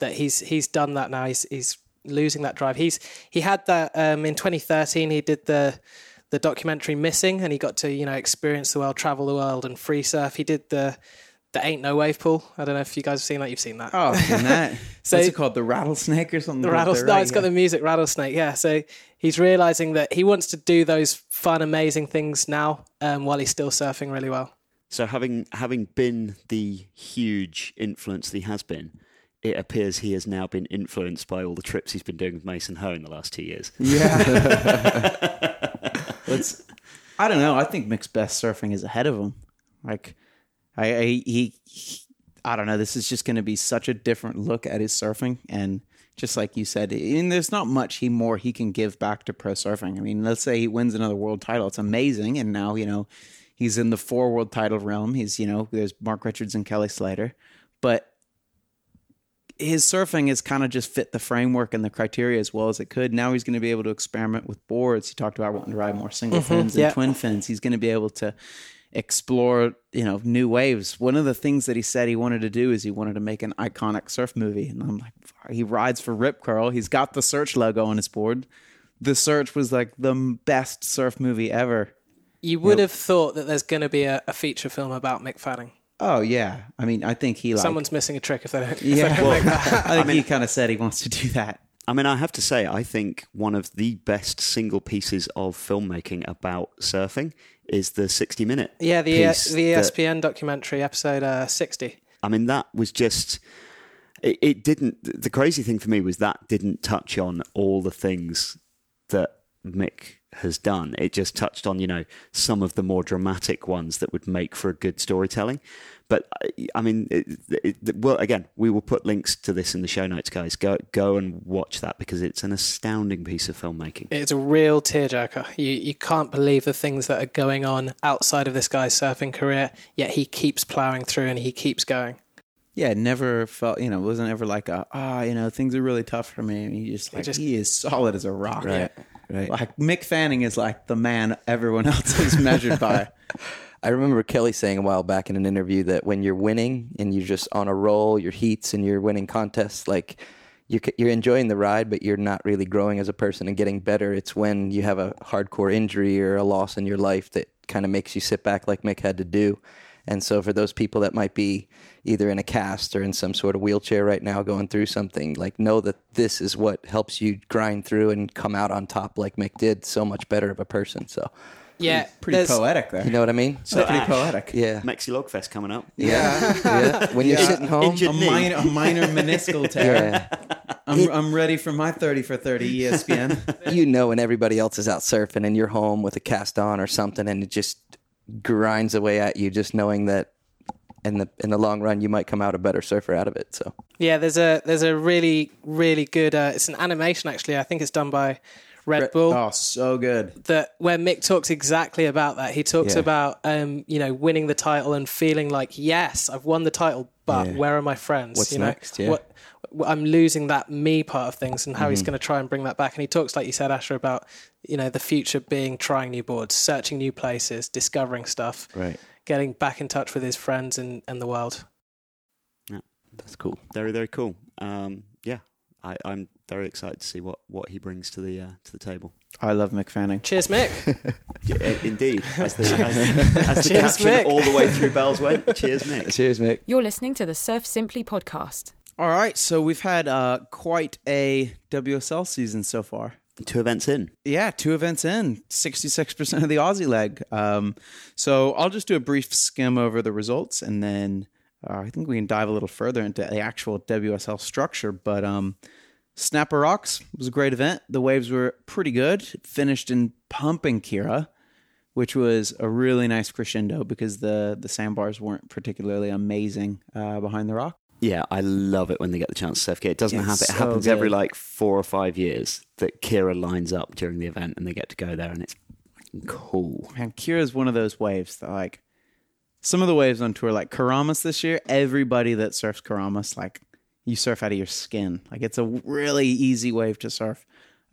that he's he's done that now. He's he's losing that drive. He's he had that um, in 2013. He did the the documentary Missing, and he got to you know experience the world, travel the world, and free surf. He did the the Ain't No Wave Pool. I don't know if you guys have seen that. You've seen that. Oh, and that So- what's it called? The rattlesnake or something? The like that, rattlesnake. right? No, it's got the music rattlesnake. Yeah. So he's realizing that he wants to do those fun, amazing things now, um, while he's still surfing really well. So having having been the huge influence that he has been, it appears he has now been influenced by all the trips he's been doing with Mason Ho in the last two years. Yeah. Let's. I don't know. I think Mick's best surfing is ahead of him. Like, I, I he, he- I don't know. This is just going to be such a different look at his surfing, and just like you said, and there's not much he more he can give back to pro surfing. I mean, let's say he wins another world title, it's amazing, and now you know he's in the four world title realm. He's you know there's Mark Richards and Kelly Slater, but his surfing has kind of just fit the framework and the criteria as well as it could. Now he's going to be able to experiment with boards. He talked about wanting to ride more single mm-hmm. fins yeah. and twin fins. He's going to be able to explore, you know, new waves. One of the things that he said he wanted to do is he wanted to make an iconic surf movie. And I'm like, he rides for Rip Curl. He's got the Search logo on his board. The Search was like the best surf movie ever. You would have thought that there's going to be a, a feature film about Mick Fanning. Oh yeah, I mean, I think he like. Someone's missing a trick if they don't. if yeah, they don't make that. I think he kind of said he wants to do that. I mean, I have to say, I think one of the best single pieces of filmmaking about surfing is the 60 minute. Yeah, the piece the that- ESPN documentary episode uh, sixty. I mean, that was just. It, it didn't. The crazy thing for me was that didn't touch on all the things that Mick has done. It just touched on, you know, some of the more dramatic ones that would make for a good storytelling. But I mean, it, it, well, again, we will put links to this in the show notes, guys. Go go and watch that because it's an astounding piece of filmmaking. It's a real tearjerker. You you can't believe the things that are going on outside of this guy's surfing career. Yet he keeps plowing through and he keeps going. Yeah, it never felt you know, it wasn't ever like a ah, you know, things are really tough for me. He just like just- he is solid as a rock. Right. Right. Like Mick Fanning is like the man everyone else is measured by. I remember Kelly saying a while back in an interview that when you're winning and you're just on a roll, your heats and you're winning contests, like you're, you're enjoying the ride, but you're not really growing as a person and getting better. It's when you have a hardcore injury or a loss in your life that kind of makes you sit back, like Mick had to do. And so, for those people that might be either in a cast or in some sort of wheelchair right now going through something, like know that this is what helps you grind through and come out on top, like Mick did, so much better of a person. So, Yeah, Pretty poetic there. you know what I mean? So pretty Ash, poetic. Yeah. Mexi Logfest coming up. Yeah. yeah. When you're sitting home. A minor, a minor meniscal tear. Yeah. I'm, I'm ready for my 30 for 30 E ESPN. you know when everybody else is out surfing and you're home with a cast on or something and it just grinds away at you just knowing that in the in the long run you might come out a better surfer out of it so Yeah, there's a there's a really really good. Uh, it's an animation actually. I think it's done by Red Bull. oh, so good. That where Mick talks exactly about that. He talks Yeah. about um, you know winning the title and feeling like yes, I've won the title, but Yeah. where are my friends? What's you know, next? Yeah. What, what- I'm losing that me part of things, and how Mm-hmm. he's going to try and bring that back. And he talks like you said, Asher, about you know the future being trying new boards, searching new places, discovering stuff, right getting back in touch with his friends and, and the world. Yeah, that's cool Very very cool. Um, yeah, I, I'm very excited to see what, what he brings to the uh, to the table. I love Mick Fanning. Cheers, Mick. Yeah, indeed, as the, as, as the Cheers, caption Mick. all the way through bells went. Cheers, Mick. cheers Mick You're listening to the Surf Simply podcast. All right, so we've had uh, quite a WSL season so far. Two events in. Yeah, two events in, 66% of the Aussie leg. Um, so I'll just do a brief skim over the results and then uh, I think we can dive a little further into the actual WSL structure. But um, Snapper Rocks was a great event. The waves were pretty good. It finished in pumping Kirra, which was a really nice crescendo because the, the sandbars weren't particularly amazing uh, behind the rock. Yeah, I love it when they get the chance to surf It doesn't It's happen. It so happens every like four or five years that Kirra lines up during the event and they get to go there, and it's cool. Man, Kirra's one of those waves that like some of the waves on tour, like Keramas this year, everybody that surfs Keramas, like you surf out of your skin. Like it's a really easy wave to surf.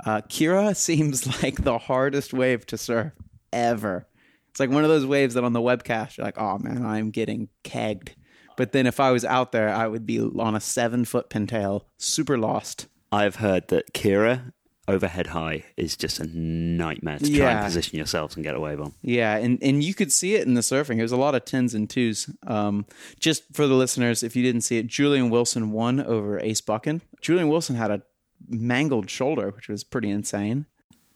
Uh, Kira seems like the hardest wave to surf ever. It's like one of those waves that on the webcast you're like, oh man, I'm getting kegged. But then if I was out there, I would be on a seven foot pintail, super lost. I've heard that Kirra overhead high is just a nightmare to try Yeah. and position yourselves and get a wave on. Yeah, and, and you could see it in the surfing. Was a lot of tens and twos. Um, just for the listeners, if you didn't see it, Julian Wilson won over Ace Buchan. Julian Wilson had a mangled shoulder, which was pretty insane.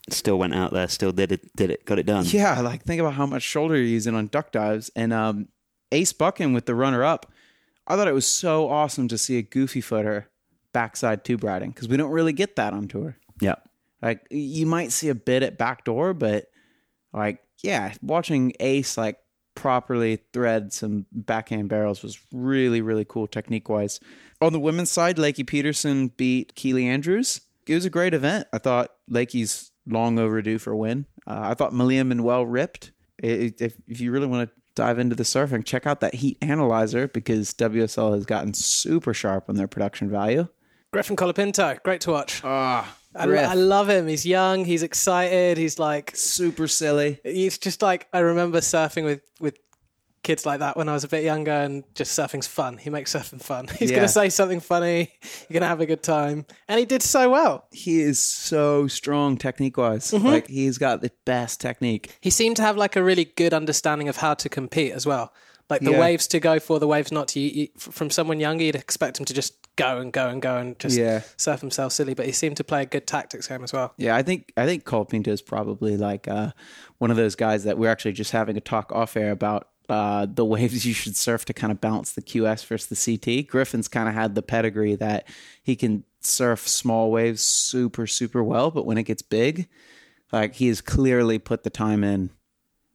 Still went out there, still did it, did it, got it done. Yeah, like think about how much shoulder you're using on duck dives. And um, Ace Buchan with the runner up, I thought it was so awesome to see a goofy footer backside tube riding because we don't really get that on tour. yeah. Like you might see a bit at backdoor, but like yeah, watching Ace like properly thread some backhand barrels was really really cool technique wise. On the women's side, Lakey Peterson beat Keely Andrews. It was a great event. I thought Lakey's long overdue for a win. Uh, I thought Malia Manuel ripped. It, if if you really want to dive into the surfing, check out that heat analyzer because WSL has gotten super sharp on their production value. Griffin Colapinto, great to watch. Ah, I, lo- I love him. He's young. He's excited. He's like super silly. he's just like I remember surfing with with kids like that when I was a bit younger, and just surfing's fun. He makes surfing fun. He's Yeah. gonna say something funny. You're gonna have a good time, and he did so well. he is so strong technique wise. Mm-hmm. Like he's got the best technique. He seemed to have like a really good understanding of how to compete as well. Like the Yeah. waves to go for, the waves not to. You, from someone younger, you'd expect him to just go and go and go and just Yeah. surf himself silly. But he seemed to play a good tactics game as well. Yeah, I think I think Colapinto is probably like uh, one of those guys that we're actually just having a talk off air about uh, the waves you should surf to kind of balance the QS versus the CT. Griffin's kind of had the pedigree that he can surf small waves super super well, but when it gets big, Like he has clearly put the time in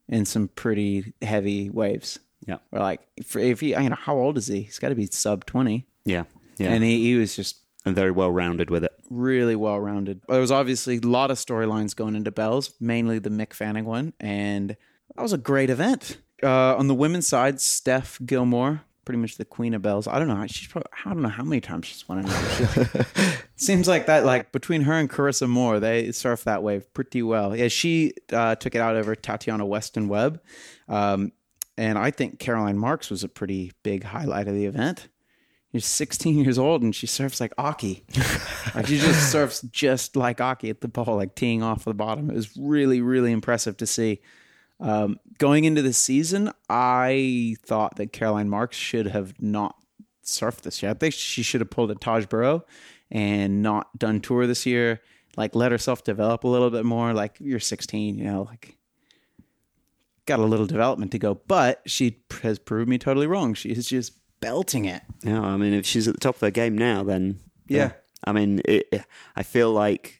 in some pretty heavy waves. Yeah. Or like if, if he, you know, how old is he? He's got to be sub twenty, Yeah. Yeah. and he, he was just and very well rounded with it. really well rounded. There was obviously a lot of storylines going into Bells, mainly the Mick Fanning one, and that was a great event. Uh, on the women's side, Steph Gilmore, pretty much the queen of Bells. I don't know. She's probably, I don't know how many times she's won it. Seems like that. Like between her and Carissa Moore, they surf that wave pretty well. Yeah, she uh, took it out over Tatiana Weston Webb, um, and I think Caroline Marks was a pretty big highlight of the event. She's 16 years old and she surfs like Occy. like she just surfs just like Occy at the ball, like teeing off the bottom. It was really, really impressive to see. Um, going into the season, I thought that Caroline Marks should have not surfed this year. I think she should have pulled a Taj Burrow and not done tour this year. Like let herself develop a little bit more. Like you're 16, you know, like got a little development to go. But she has proved me totally wrong. She is just belting it. Yeah, I mean, if she's at the top of her game now, then Yeah. I mean, it, I feel like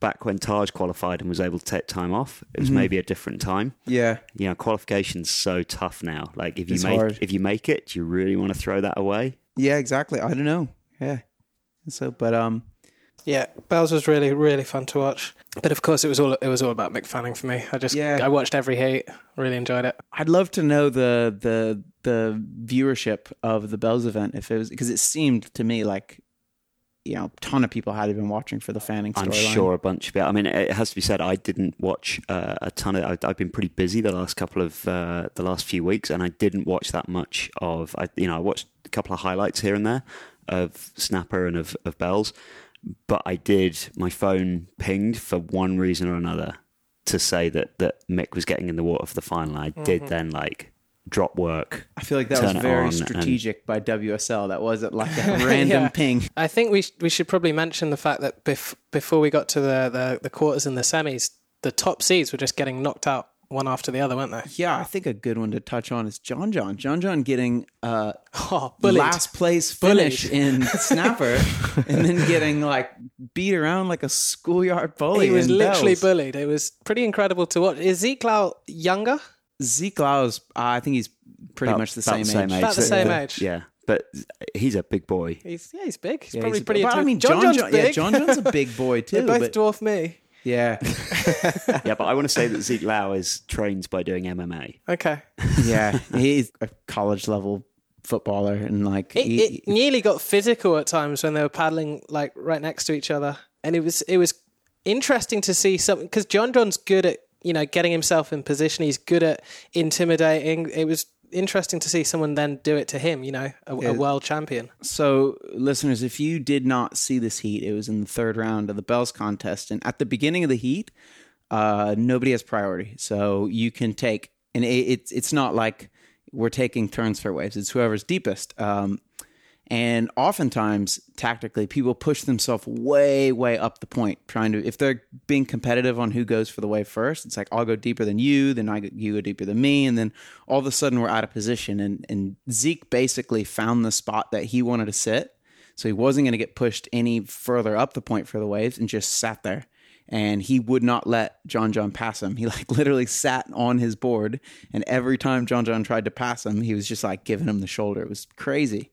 back when Taj qualified and was able to take time off, it Mm-hmm. was maybe a different time. Yeah. You know, qualification's so tough now. Like if you It's make hard. if you make it, do you really want to throw that away? Yeah, exactly. I don't know. Yeah. So, but um, Yeah, Bells was really really fun to watch. But of course, it was all it was all about Mick Fanning for me. I just Yeah. I watched every heat, really enjoyed it. I'd love to know the the the viewership of the Bells event if it was because it seemed to me like you know a ton of people had been watching for the Fanning I'm storyline. sure a bunch of it. I mean, it has to be said, I didn't watch uh, a ton of. I, I've been pretty busy the last couple of uh, the last few weeks, and I didn't watch that much of. I, you know, I watched a couple of highlights here and there of Snapper and of, of Bells, but I did. My phone pinged for one reason or another to say that that Mick was getting in the water for the final. I did then like drop work. I feel like that was very on and- strategic by WSL. That wasn't like a random Yeah. ping. I think we sh- we should probably mention the fact that bef- before we got to the, the the quarters and the semis, the top seeds were just getting knocked out one after the other, weren't they? Yeah, I think a good one to touch on is John John. John John getting uh, Oh, bullied. last place Bullied. finish in Snapper, and then getting like beat around like a schoolyard bully. he was literally Bells. bullied. It was pretty incredible to watch. Is Zeke Lau younger? Zeke Lau's, uh, I think he's pretty About- much the about same, age. About the same age. Yeah, but he's a big boy. He's yeah, he's big. He's Yeah, probably he's a- pretty. But I mean, John, John, John's John, big. yeah, John John's a big boy too. they both but dwarf me. yeah, yeah, but I want to say that Zeke Lau is trained by doing MMA. Okay. yeah, he's a college level footballer, and like It, he- it nearly got physical at times when they were paddling like right next to each other, and it was it was interesting to see something because John John's good at you know getting himself in position. He's good at intimidating. It was interesting to see someone then do it to him. You know, a, a world champion. So, listeners, if you did not see this heat, it was in the third round of the Bells contest. And at the beginning of the heat, uh, nobody has priority. So you can take, and it, it's it's not like we're taking turns for waves. It's whoever's deepest. Um, and oftentimes, tactically, people push themselves way, way up the point, trying to, if they're being competitive on who goes for the wave first, it's like, I'll go deeper than you, then I you go deeper than me. And then all of a sudden, we're out of position. And, and Zeke basically found the spot that he wanted to sit. So he wasn't going to get pushed any further up the point for the waves and just sat there. And he would not let John John pass him. He like literally sat on his board. And every time John John tried to pass him, he was just like giving him the shoulder. It was crazy.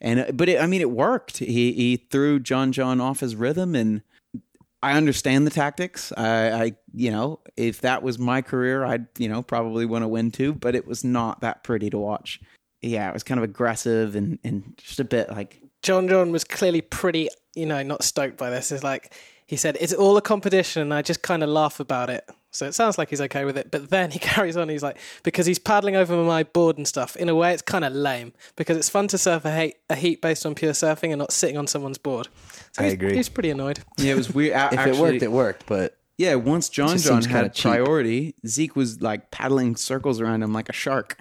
And uh, but it, I mean, it worked. He he threw John John off his rhythm, and I understand the tactics. I, I you know, if that was my career, I'd you know probably want to win too. But it was not that pretty to watch. Yeah, it was kind of aggressive and and just a bit like John John was clearly pretty, you know, not stoked by this. It's like he said, "It's all a competition," and I just kind of laugh about it. So it sounds like he's okay with it. But then he carries on. He's like, because he's paddling over my board and stuff. In a way, it's kind of lame because it's fun to surf a heat, a heat based on pure surfing and not sitting on someone's board. So I he's, agree. He's pretty annoyed. yeah, it was weird. A- If actually, it worked, it worked. But Yeah, once John John seems kinda had priority, Zeke was like paddling circles around him like a shark.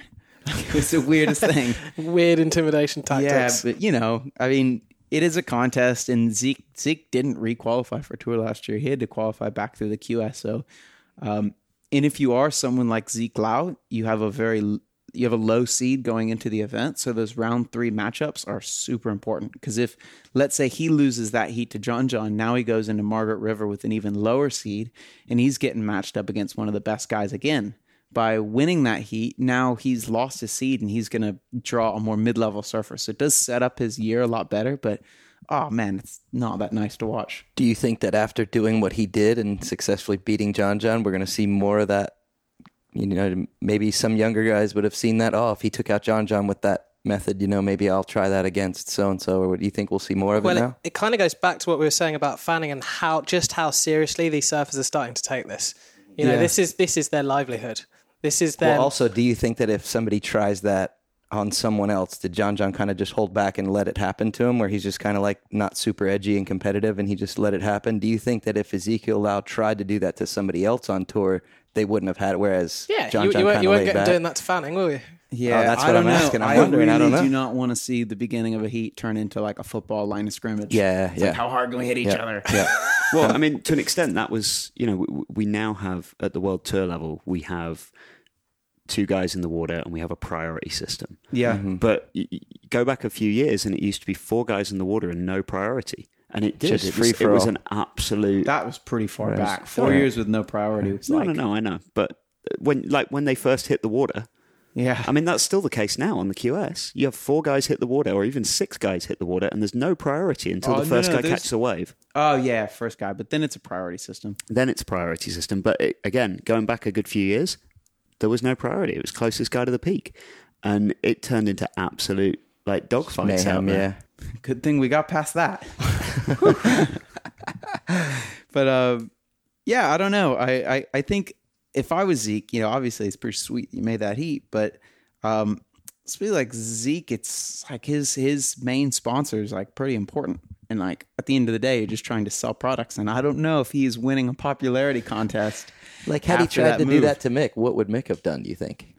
it was the weirdest thing. Weird intimidation tactics. Yeah, tactics. but you know, I mean, it is a contest, and Zeke Zeke didn't re-qualify for tour last year. He had to qualify back through the QS. So, um, and if you are someone like Zeke Lau, you have a very you have a low seed going into the event, so those round three matchups are super important. Because if let's say he loses that heat to John John, now he goes into Margaret River with an even lower seed, and he's getting matched up against one of the best guys again. By winning that heat, now he's lost his seed and he's going to draw a more mid level surfer. So it does set up his year a lot better, but oh man, it's not that nice to watch. Do you think that after doing what he did and successfully beating John John, we're going to see more of that? You know, maybe some younger guys would have seen that. Oh, if he took out John John with that method, you know, maybe I'll try that against so and so. Or do you think we'll see more of well, it it, now? it kind of goes back to what we were saying about fanning and how just how seriously these surfers are starting to take this. You know, Yeah. this is this is their livelihood. This is their Well, also, do you think that if somebody tries that on someone else, did John John kind of just hold back and let it happen to him, where he's just kind of like not super edgy and competitive, and he just let it happen? Do you think that if Ezekiel Lau tried to do that to somebody else on tour, they wouldn't have had it? Whereas yeah. John you, John you, won't, kind you of won't laid get back. doing that to fanning, will you? Yeah, Oh, that's I what don't I'm know. asking. I'm I wondering. Really I don't know. You do not want to see the beginning of a heat turn into like a football line of scrimmage. Yeah, It's yeah. Like how hard can we hit each Yeah, other? yeah. well, I mean, to an extent, that was you know we, we now have at the world tour level we have two guys in the water and we have a priority system. Yeah. Mm-hmm. But y- y- go back a few years and it used to be four guys in the water and no priority, and it did. Just it free was, for it was an absolute. That was pretty far Right. back. Four Yeah. years with no priority. It's no, like, no, no, I know, but uh, when like when they first hit the water, Yeah. I mean that's still the case now on the QS. You have four guys hit the water, or even six guys hit the water, and there's no priority until Oh, the no, first no, guy there's- catches a wave. oh yeah, first guy, but then it's a priority system. then it's a priority system. But it, again, going back a good few years, there was no priority. It was closest guy to the peak, and it turned into absolute like dogfights out there. yeah. Good thing we got past that. but uh, yeah, I don't know. I, I I think if I was Zeke, you know, obviously it's pretty sweet you made that heat, but um, it's really like Zeke. It's like his his main sponsor is like pretty important. And like at the end of the day, you're just trying to sell products. And I don't know if he's winning a popularity contest. Like, had he tried to do that to Mick, what would Mick have done? Do you think?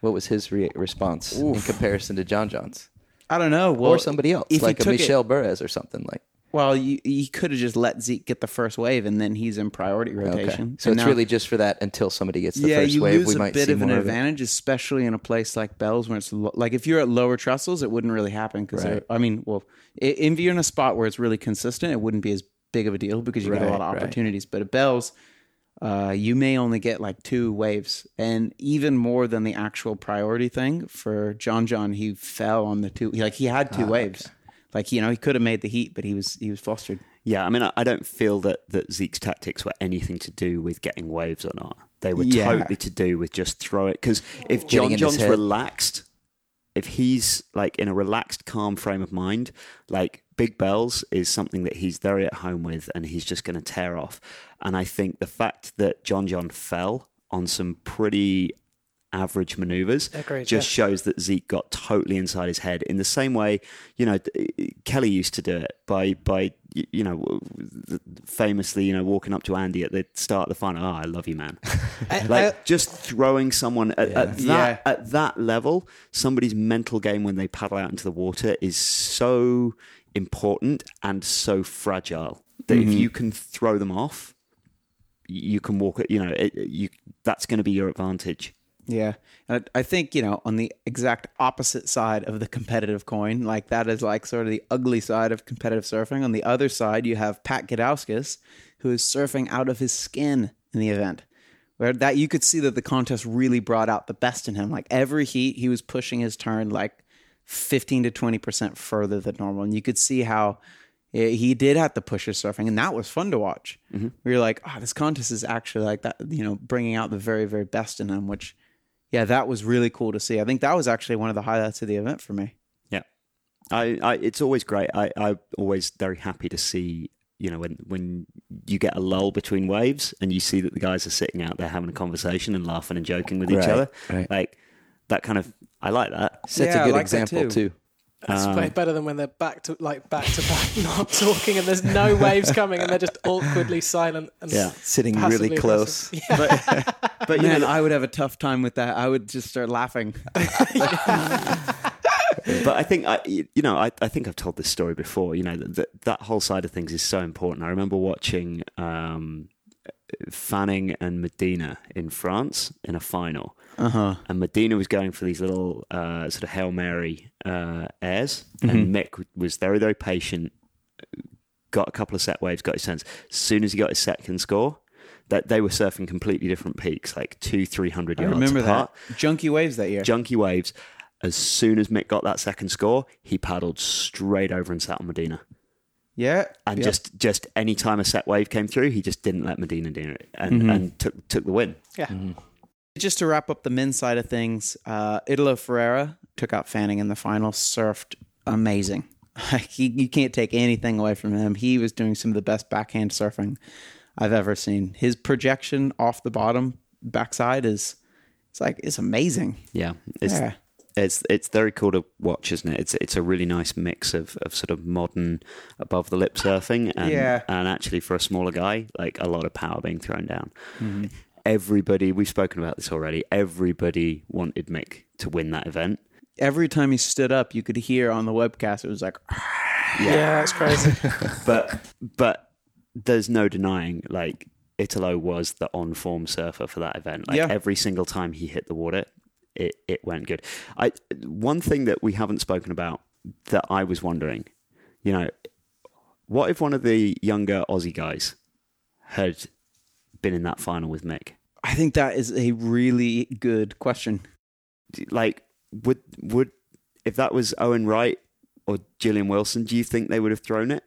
What was his re- response in comparison to John John's I don't know. Well, or somebody else, like a took it- or something like? Well, you, you could have just let Zeke get the first wave, and then he's in priority rotation. Okay, so And it's now- really just for that until somebody gets the yeah, first you wave. lose we a might bit of an more of it. advantage, especially in a place like Bells, where it's lo- like if you're at lower trestles, it wouldn't really happen because Right. I mean, well, if you're in a spot where it's really consistent, it wouldn't be as big of a deal because you get a lot Right, of right. opportunities. But at Bells, uh, you may only get like two waves, and even more than the actual priority thing for John John, he fell on the two. Like he had two waves. Like you know, he could have made the heat, but he was he was flustered. Yeah, I mean, I, don't feel that, that Zeke's tactics were anything to do with getting waves or not. They were Yeah. totally to do with just throw it. Because if John John's relaxed, if he's like in a relaxed, calm frame of mind, like Big Bells is something that he's very at home with and he's just going to tear off. And I think the fact that John John fell on some pretty average maneuvers Agreed, just shows that Zeke got totally inside his head in the same way, you know, Kelly used to do it by, by, you know, famously, you know, walking up to Andy at the start of the final. Oh, I love you, man. Like I- just throwing someone at, at that Yeah. at that level, somebody's mental game when they paddle out into the water is so important and so fragile that if mm-hmm. you can throw them off, you can walk it. You know, it, you that's going to be your advantage. Yeah. And I I think, you know, on the exact opposite side of the competitive coin, like that is like sort of the ugly side of competitive surfing. On the other side, you have Pat Gudauskas, who is surfing out of his skin in the event. Where that you could see that the contest really brought out the best in him. Like every heat, he was pushing his turn like 15 to 20% further than normal. And you could see how eh, he did have to push his surfing, and that was fun to watch. Mm-hmm. We were like, oh, this contest is actually like that, you know, bringing out the very, very best in him, which, yeah, that was really cool to see. I think that was actually one of the highlights of the event for me. Yeah, I, I it's always great. I, I'm always very happy to see. You know, when when you get a lull between waves and you see that the guys are sitting out there having a conversation and laughing and joking with each other, right. like that kind of. I like that. Sets Yeah, I a good like example too. too. That's Um, way better than when they're back to like back to back, not talking, and there's no waves coming, and they're just awkwardly silent and Yeah. Sitting really close. Yeah. But you Man, know, I would have a tough time with that. I would just start laughing. but I think I, you know, I, I think I've told this story before. You know, that that whole side of things is so important. I remember watching um, Fanning and Medina in France in a final. Uh huh. and Medina was going for these little uh, sort of hail mary uh, airs, Mm-hmm. and Mick was very very patient. Got a couple of set waves, got his sense. As soon as he got his second score, that they were surfing completely different peaks, like two three hundred I yards remember apart. that. Junky waves that year. Junky waves. As soon as Mick got that second score, he paddled straight over and sat on Medina. Yeah. And Yeah. just just any time a set wave came through, he just didn't let Medina do it, and Mhm. and took took the win. Yeah. Just to wrap up the men's side of things, uh, Italo Ferreira took out Fanning in the final, surfed amazing. he, you can't take anything away from him. He was doing some of the best backhand surfing I've ever seen. His projection off the bottom backside is it's like it's amazing. Yeah, it's Yeah. It's it's very cool to watch, isn't it? It's it's a really nice mix of, of sort of modern above the lip surfing and Yeah. and actually for a smaller guy, like a lot of power being thrown down. Mm-hmm. Everybody, we've spoken about this already. Everybody wanted Mick to win that event. Every time he stood up, you could hear on the webcast it was like Yeah, it's crazy. but but there's no denying like Italo was the on form surfer for that event. Like Yeah. every single time he hit the water, it it went good. I one thing that we haven't spoken about that I was wondering, you know, what if one of the younger Aussie guys had been in that final with Mick? I think that is a really good question. Like would would if that was Owen Wright or Julian Wilson, do you think they would have thrown it?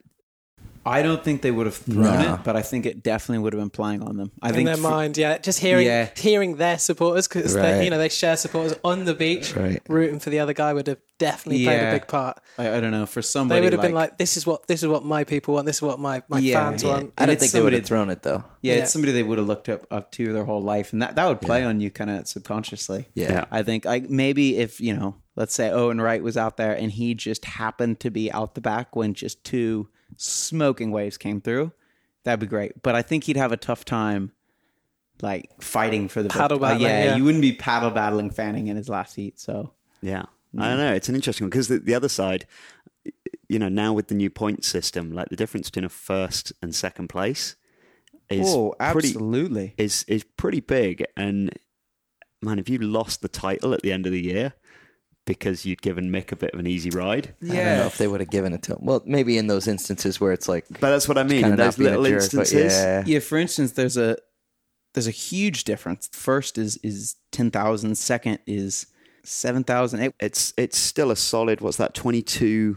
I don't think they would have thrown No. it, but I think it definitely would have been playing on them. I in think their for- mind, yeah. Just hearing Yeah. hearing their supporters because Right. you know they share supporters on the beach, Right. rooting for the other guy would have definitely played a big part. I, I don't know for somebody They would have been like, "This is what this is what my people want. This is what my my Yeah, fans yeah. want." I don't it's think they would have thrown it though. Yeah, Yeah. it's somebody they would have looked up, up to their whole life, and that, that would play on you kind of subconsciously. Yeah. Yeah. I think like maybe if you know, let's say Owen Wright was out there and he just happened to be out the back when just two smoking waves came through, that'd be great. But I think he'd have a tough time, like fighting for the Paddle vict- uh, battling, yeah, yeah. you wouldn't be paddle battling Fanning in his last heat. So Yeah, Mm. I don't know. It's an interesting one because the, the other side, you know, now with the new point system, like the difference between a first and second place is oh, pretty absolutely. is is pretty big. And man, if you lost the title at the end of the year because you'd given Mick a bit of an easy ride, I don't know if they would have given it to him. Well, maybe in those instances where it's like but that's what I mean. In those not being a little jerk, instances, yeah. Yeah, for instance, there's a there's a huge difference. First is is ten thousand. Second is seven thousand. it's it's still a solid. What's that? 22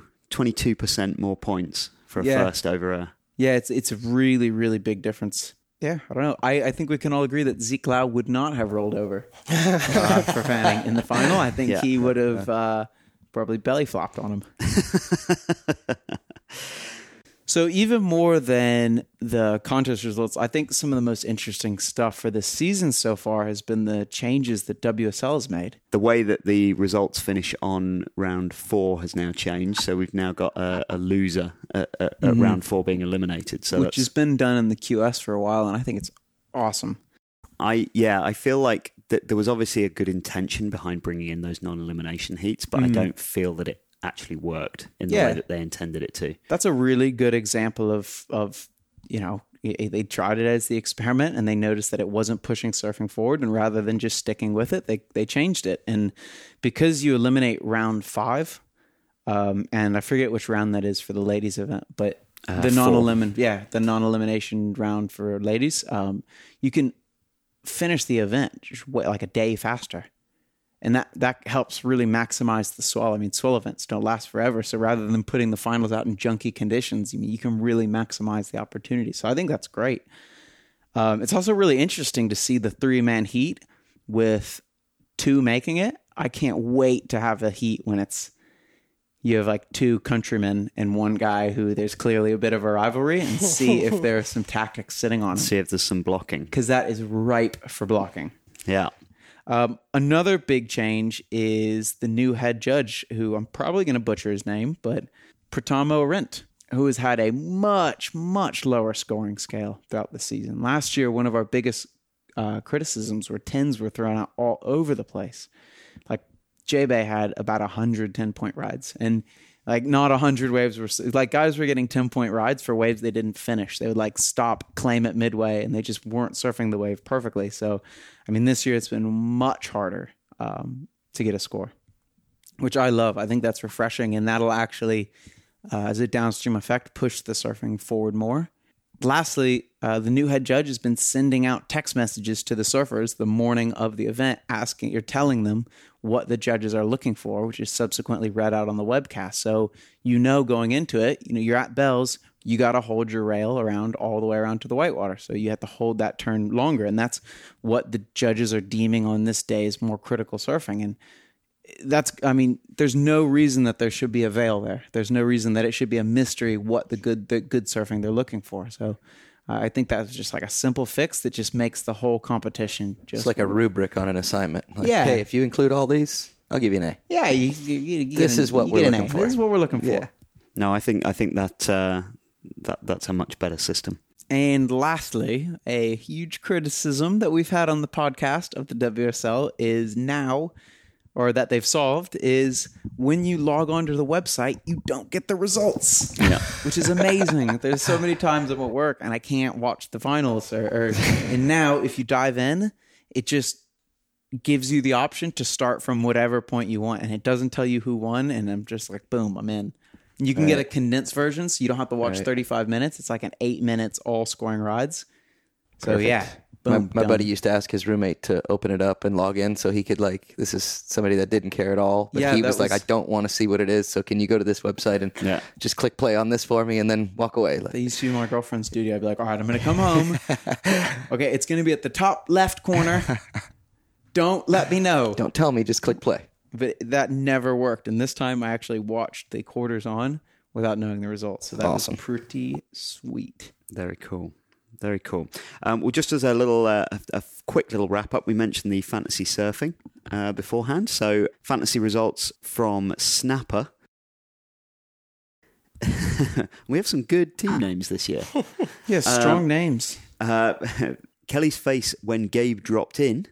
percent more points for a Yeah. first over a. Yeah, it's it's a really really big difference. Yeah, I don't know. I, I think we can all agree that Zeke Lau would not have rolled over uh, for Fanning in the final. I think Yeah. he would have uh, probably belly flopped on him. so even more than the contest results, I think some of the most interesting stuff for this season so far has been the changes that WSL has made. the way that the results finish on round four has now changed. So we've now got a, a loser at, at, at round four being eliminated. So which that's, has been done in the QS for a while, and I think it's awesome. I yeah, I feel like that there was obviously a good intention behind bringing in those non-elimination heats, but I mm. don't feel that it actually worked in the Yeah. way that they intended it to. That's a really good example of of you know they tried it as the experiment and they noticed that it wasn't pushing surfing forward, and rather than just sticking with it, they they changed it. And because you eliminate round five, um, and I forget which round that is for the ladies event, but the non yeah the non elimination round for ladies, um, you can finish the event just wait like a day faster. And that, that helps really maximize the swell. I mean, swell events don't last forever. So rather than putting the finals out in junky conditions, I mean, you can really maximize the opportunity. So I think that's great. Um, it's also really interesting to see the three man heat with two making it. I can't wait to have a heat when it's you have like two countrymen and one guy who there's clearly a bit of a rivalry and see if there are some tactics sitting on him See if there's some blocking. because that is ripe for blocking. Yeah. Um, another big change is the new head judge, who I'm probably going to butcher his name, but Pritamo Ahrendt, who has had a much, much lower scoring scale throughout the season. Last year, one of our biggest uh, criticisms were tens were thrown out all over the place. Like J Bay had about 110 point rides, and like not a hundred waves were like guys were getting 10 point rides for waves they didn't finish. They would like stop claim it midway and they just weren't surfing the wave perfectly. So i mean this year it's been much harder um, to get a score which i love. I think that's refreshing and that'll actually uh, as a downstream effect push the surfing forward more lastly, uh, the new head judge has been sending out text messages to the surfers the morning of the event, asking or telling them what the judges are looking for, which is subsequently read out on the webcast. So you know going into it, you know you're at Bells, you got to hold your rail around all the way around to the whitewater. So you have to hold that turn longer, and that's what the judges are deeming on this day is more critical surfing. And that's I mean, there's no reason that there should be a veil there. There's no reason that it should be a mystery what the good the good surfing they're looking for. So uh, I think that's just like a simple fix that just makes the whole competition just It's like a rubric on an assignment. Like, Yeah. Hey, if you include all these, I'll give you an A. yeah. You, you, you, you This an- is what you we're looking for. This is what we're looking for. Yeah. No, I think I think that uh, that that's a much better system. And lastly, a huge criticism that we've had on the podcast of the WSL is now, or that they've solved, is when you log onto the website, you don't get the results. Yeah. Which is amazing. There's so many times I'm at work and I can't watch the finals. Or, or and now if you dive in, it just gives you the option to start from whatever point you want, and it doesn't tell you who won. And I'm just like, boom, I'm in. You can get a condensed version, so you don't have to watch Right. 35 minutes. It's like an eight minutes all scoring rides. So Perfect. yeah, boom, my done. buddy used to ask his roommate to open it up and log in so he could like this is somebody that didn't care at all. But Yeah, he that was, like, was- I don't want to see what it is, so can you go to this website and Yeah. just click play on this for me and then walk away? Like, They used to be my girlfriend's studio. I'd be like, all right, I'm gonna come home. okay, it's gonna be at the top left corner. Don't let me know. don't tell me, just click play. But that never worked. And this time, I actually watched the quarters on without knowing the results. So that Awesome. was pretty sweet. Very cool. Very cool. Um, well, just as a little, uh, a, a quick little wrap up, we mentioned the fantasy surfing uh, beforehand. So, fantasy results from Snapper. we have some good team names this year. Yeah, strong names. Uh, Kelly's face when Gabe dropped in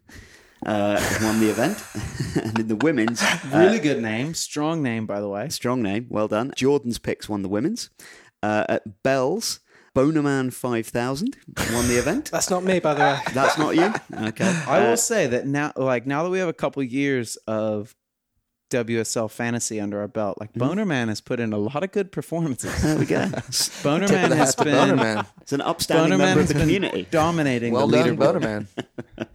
uh, won the event, and in the women's, Really good name. Strong name, by the way. strong name, well done. Jordan's picks won the women's. Uh, at Bell's, Bonerman five thousand won the event. That's not me, by the way. That's not you. Okay. I Uh, will say that now, like now that we have a couple years of WSL fantasy under our belt, like Boner Man has put in a lot of good performances. there we go. Boner Tip of Man the has hat to been Boner Man. It's an upstanding Boner Man member of has the been community. dominating Well the done, leaderboard. Boner Man.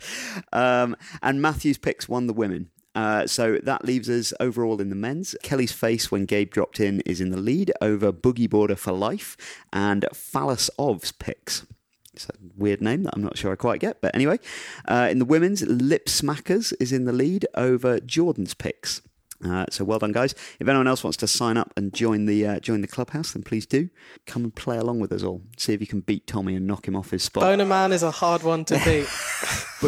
Um, and Matthew's picks won the women. Uh, so that leaves us overall in the men's. Kelly's face when Gabe dropped in is in the lead over Boogie Border for Life and Phallus Ov's picks. It's a weird name that I'm not sure I quite get, but anyway. Uh, in the women's, Lip Smackers is in the lead over Jordan's picks. Uh, so well done, guys. If anyone else wants to sign up and join the uh, join the clubhouse, then please do come and play along with us all. See if you can beat Tommy and knock him off his spot. Boner Man is a hard one to beat.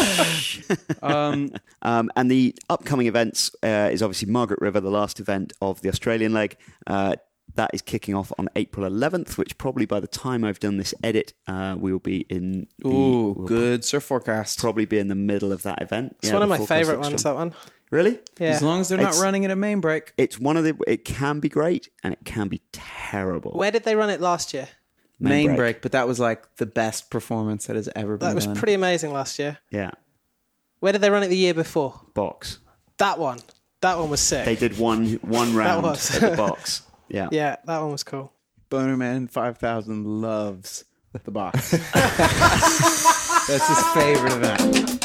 Um, Um, and the upcoming events uh, is obviously Margaret River, the last event of the Australian leg. Uh, that is kicking off on April 11th, which probably by the time I've done this edit, uh, we will be in. The, ooh, we'll good surf forecast. Probably be in the middle of that event. It's Yeah, one of my favourite ones, that one. Really? Yeah. As long as they're not It's- running at a main break. It's one of the. It can be great and it can be terrible. Where did they run it last year? Main, break. break. but that was like the best performance that has ever been That was done. pretty amazing last year. Yeah, Where did they run it the year before? box. That one. That one was sick. They did one one round was. at the box. Yeah. Yeah, that one was cool. Boner Man 5000 loves the box. That's his favorite event.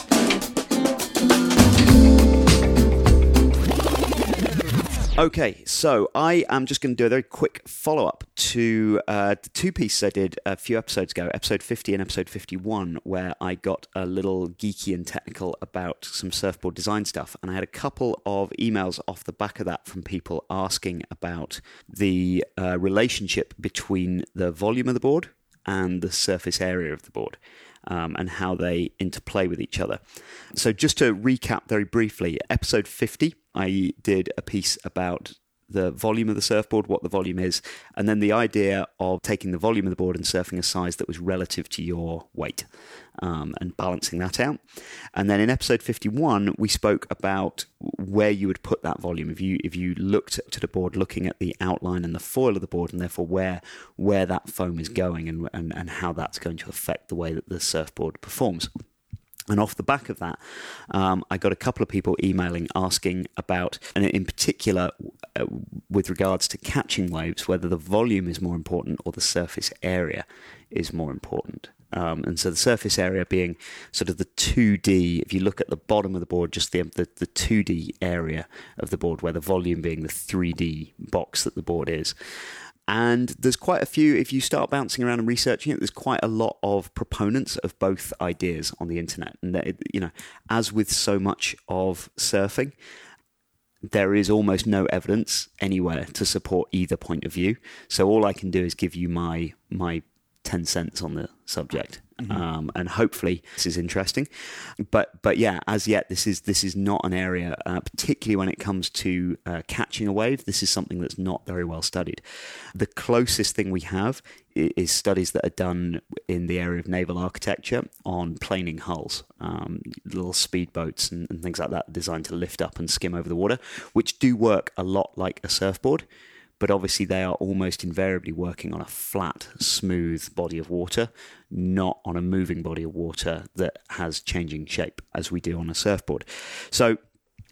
Okay, so I am just going to do a very quick follow up to uh, the two pieces I did a few episodes ago, episode 50 and episode 51, where I got a little geeky and technical about some surfboard design stuff. And I had a couple of emails off the back of that from people asking about the uh, relationship between the volume of the board and the surface area of the board. Um, and how they interplay with each other. So, just to recap very briefly, episode 50, I did a piece about the volume of the surfboard, what the volume is, and then the idea of taking the volume of the board and surfing a size that was relative to your weight um, and balancing that out. And then in episode 51, we spoke about where you would put that volume. If you if you looked to the board, looking at the outline and the foil of the board, and therefore where where that foam is going and, and, and how that's going to affect the way that the surfboard performs. And off the back of that, um, I got a couple of people emailing asking about, and in particular, uh, with regards to catching waves, whether the volume is more important or the surface area is more important. Um, and so the surface area being sort of the 2D, if you look at the bottom of the board, just the, the, the 2D area of the board, where the volume being the 3D box that the board is. And there's quite a few, if you start bouncing around and researching it, there's quite a lot of proponents of both ideas on the internet. And, that, you know, as with so much of surfing, there is almost no evidence anywhere to support either point of view. So all I can do is give you my my 10 cents on the subject. Mm-hmm. Um, and hopefully this is interesting, but but yeah, as yet this is this is not an area, uh, particularly when it comes to uh, catching a wave. This is something that's not very well studied. The closest thing we have is studies that are done in the area of naval architecture on planing hulls, um, little speedboats and, and things like that, designed to lift up and skim over the water, which do work a lot like a surfboard but obviously they are almost invariably working on a flat, smooth body of water, not on a moving body of water that has changing shape as we do on a surfboard. So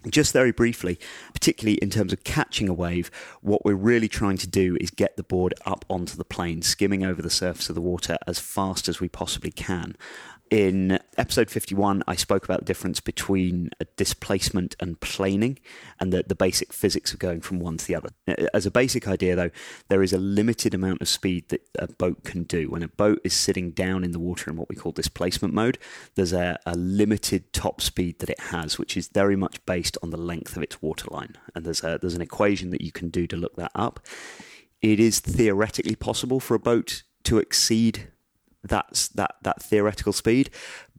just very briefly, particularly in terms of catching a wave, what we're really trying to do is get the board up onto the plane, skimming over the surface of the water as fast as we possibly can. In episode 51, I spoke about the difference between displacement and planing and the, the basic physics of going from one to the other. Uh, as a basic idea, though, there is a limited amount of speed that a boat can do. When a boat is sitting down in the water in what we call displacement mode, there's a, a limited top speed that it has, which is very much based on the length of its waterline. And there's, a, there's an equation that you can do to look that up. It is theoretically possible for a boat to exceed that's that that theoretical speed,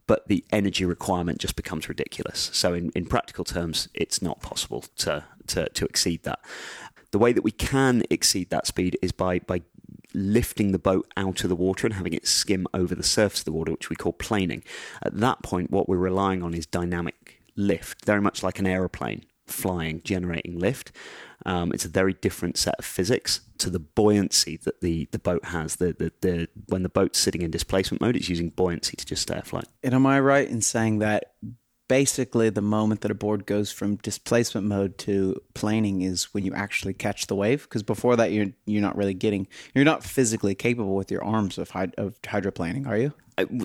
but the energy requirement just becomes ridiculous. So in, in practical terms, it's not possible to, to to exceed that. The way that we can exceed that speed is by by lifting the boat out of the water and having it skim over the surface of the water, which we call planing. At that point, what we're relying on is dynamic lift, very much like an aeroplane flying, generating lift. Um, it's a very different set of physics to the buoyancy that the, the boat has. The, the, the when the boat's sitting in displacement mode, it's using buoyancy to just stay afloat. And am I right in saying that basically the moment that a board goes from displacement mode to planing is when you actually catch the wave? Because before that, you're you're not really getting you're not physically capable with your arms of of hydroplaning, are you?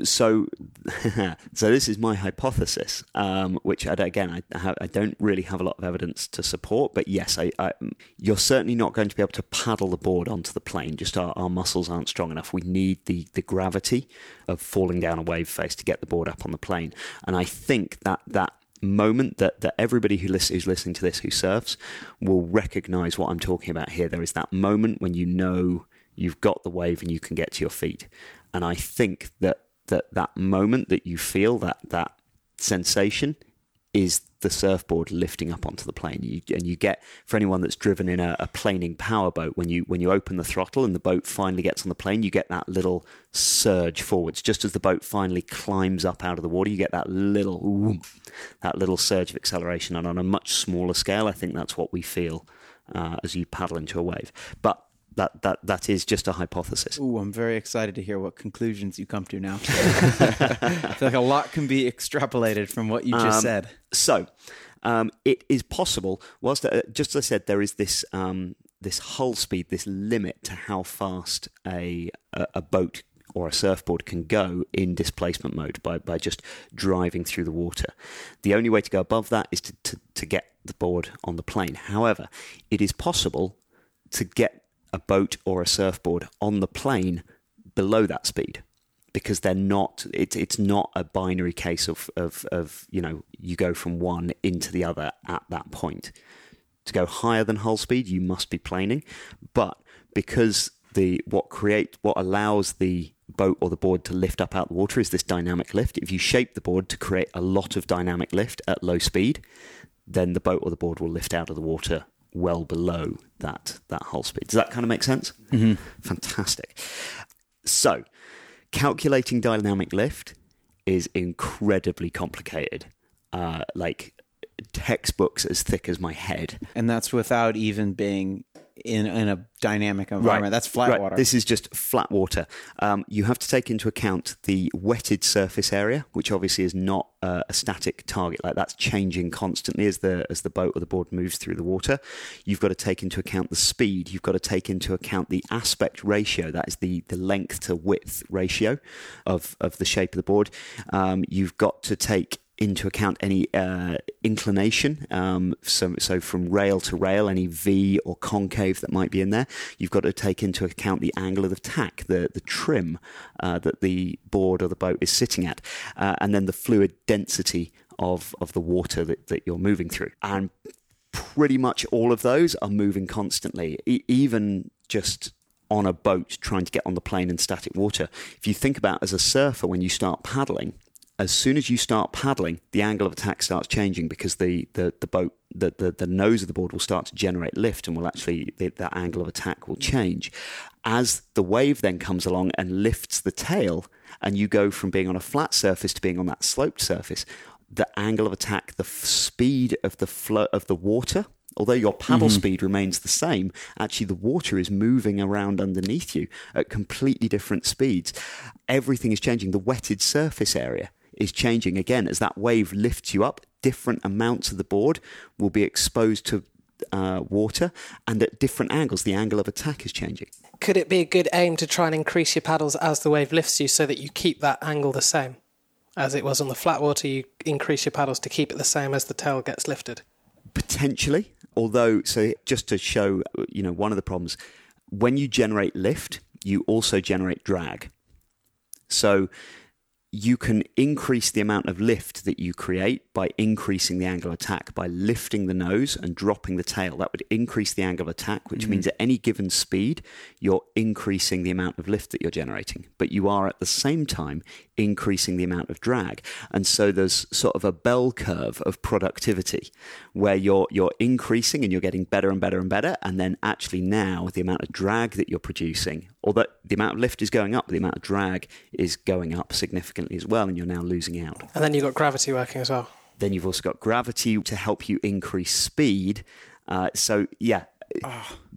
So so this is my hypothesis, um, which I, again I, I, don't really have a lot of evidence to support, but yes, I, I, you're certainly not going to be able to paddle the board onto the plane. Just our, our muscles aren't strong enough. We need the the gravity of falling down a wave face to get the board up on the plane, and I think that that moment that, that everybody who listens, who's listening to this who surfs will recognize what I'm talking about here. There is that moment when you know you've got the wave and you can get to your feet. And I think that that, that moment that you feel, that, that sensation, is the surfboard lifting up onto the plane. You, and you get, for anyone that's driven in a, a planing powerboat, when you, when you open the throttle and the boat finally gets on the plane, you get that little surge forwards. Just as the boat finally climbs up out of the water, you get that little, that little surge of acceleration. And on a much smaller scale, I think that's what we feel uh, as you paddle into a wave. But that that that is just a hypothesis. Oh, I'm very excited to hear what conclusions you come to now. I feel like a lot can be extrapolated from what you just um, said. So, um, it is possible. Whilst uh, just as I said, there is this um, this hull speed, this limit to how fast a a, a boat or a surfboard can go in displacement mode by, by just driving through the water. The only way to go above that is to, to, to get the board on the plane. However, it is possible to get a boat or a surfboard on the plane below that speed because they're not it, it's not a binary case of, of, of you know you go from one into the other at that point. To go higher than hull speed you must be planing but because the what create what allows the boat or the board to lift up out of the water is this dynamic lift. If you shape the board to create a lot of dynamic lift at low speed then the boat or the board will lift out of the water well below that that hull speed. Does that kind of make sense? Mm-hmm. Fantastic. So, calculating dynamic lift is incredibly complicated. Uh, like textbooks as thick as my head. And that's without even being in in a dynamic environment. That's flat right. water. This is just flat water. Um, you have to take into account the wetted surface area, which obviously is not uh, a static target. Like that's changing constantly as the as the boat or the board moves through the water. You've got to take into account the speed. You've got to take into account the aspect ratio. That is the the length to width ratio of of the shape of the board. Um, you've got to take into account any uh, inclination. Um, so, so from rail to rail, any V or concave that might be in there. You've got to take into account the angle of the tack, the the trim uh, that the board or the boat is sitting at, uh, and then the fluid density of of the water that, that you're moving through. And pretty much all of those are moving constantly, e- even just on a boat trying to get on the plane in static water. If you think about as a surfer when you start paddling, as soon as you start paddling, the angle of attack starts changing because the, the, the boat, the, the, the nose of the board will start to generate lift and will actually, the, that angle of attack will change. As the wave then comes along and lifts the tail, and you go from being on a flat surface to being on that sloped surface, the angle of attack, the f- speed of the flow of the water, although your paddle Mm-hmm. speed remains the same, actually the water is moving around underneath you at completely different speeds. Everything is changing. The wetted surface area is changing again as that wave lifts you up. Different amounts of the board will be exposed to uh, water, and at different angles, the angle of attack is changing. Could it be a good aim to try and increase your paddles as the wave lifts you so that you keep that angle the same? As it was on the flat water, you increase your paddles to keep it the same as the tail gets lifted. potentially although so just to show you know one of the problems when you generate lift you also generate drag so you can increase the amount of lift that you create by increasing the angle of attack by lifting the nose and dropping the tail. That would increase the angle of attack which mm-hmm. means at any given speed you're increasing the amount of lift that you're generating. But you are at the same time increasing the amount of drag. And so there's sort of a bell curve of productivity where you're you're increasing and you're getting better and better and better. And then actually now the amount of drag that you're producing although the amount of lift is going up the amount of drag is going up significantly as well and you're now losing out And then you've got gravity working as well. then you've also got gravity to help you increase speed. Uh, so yeah,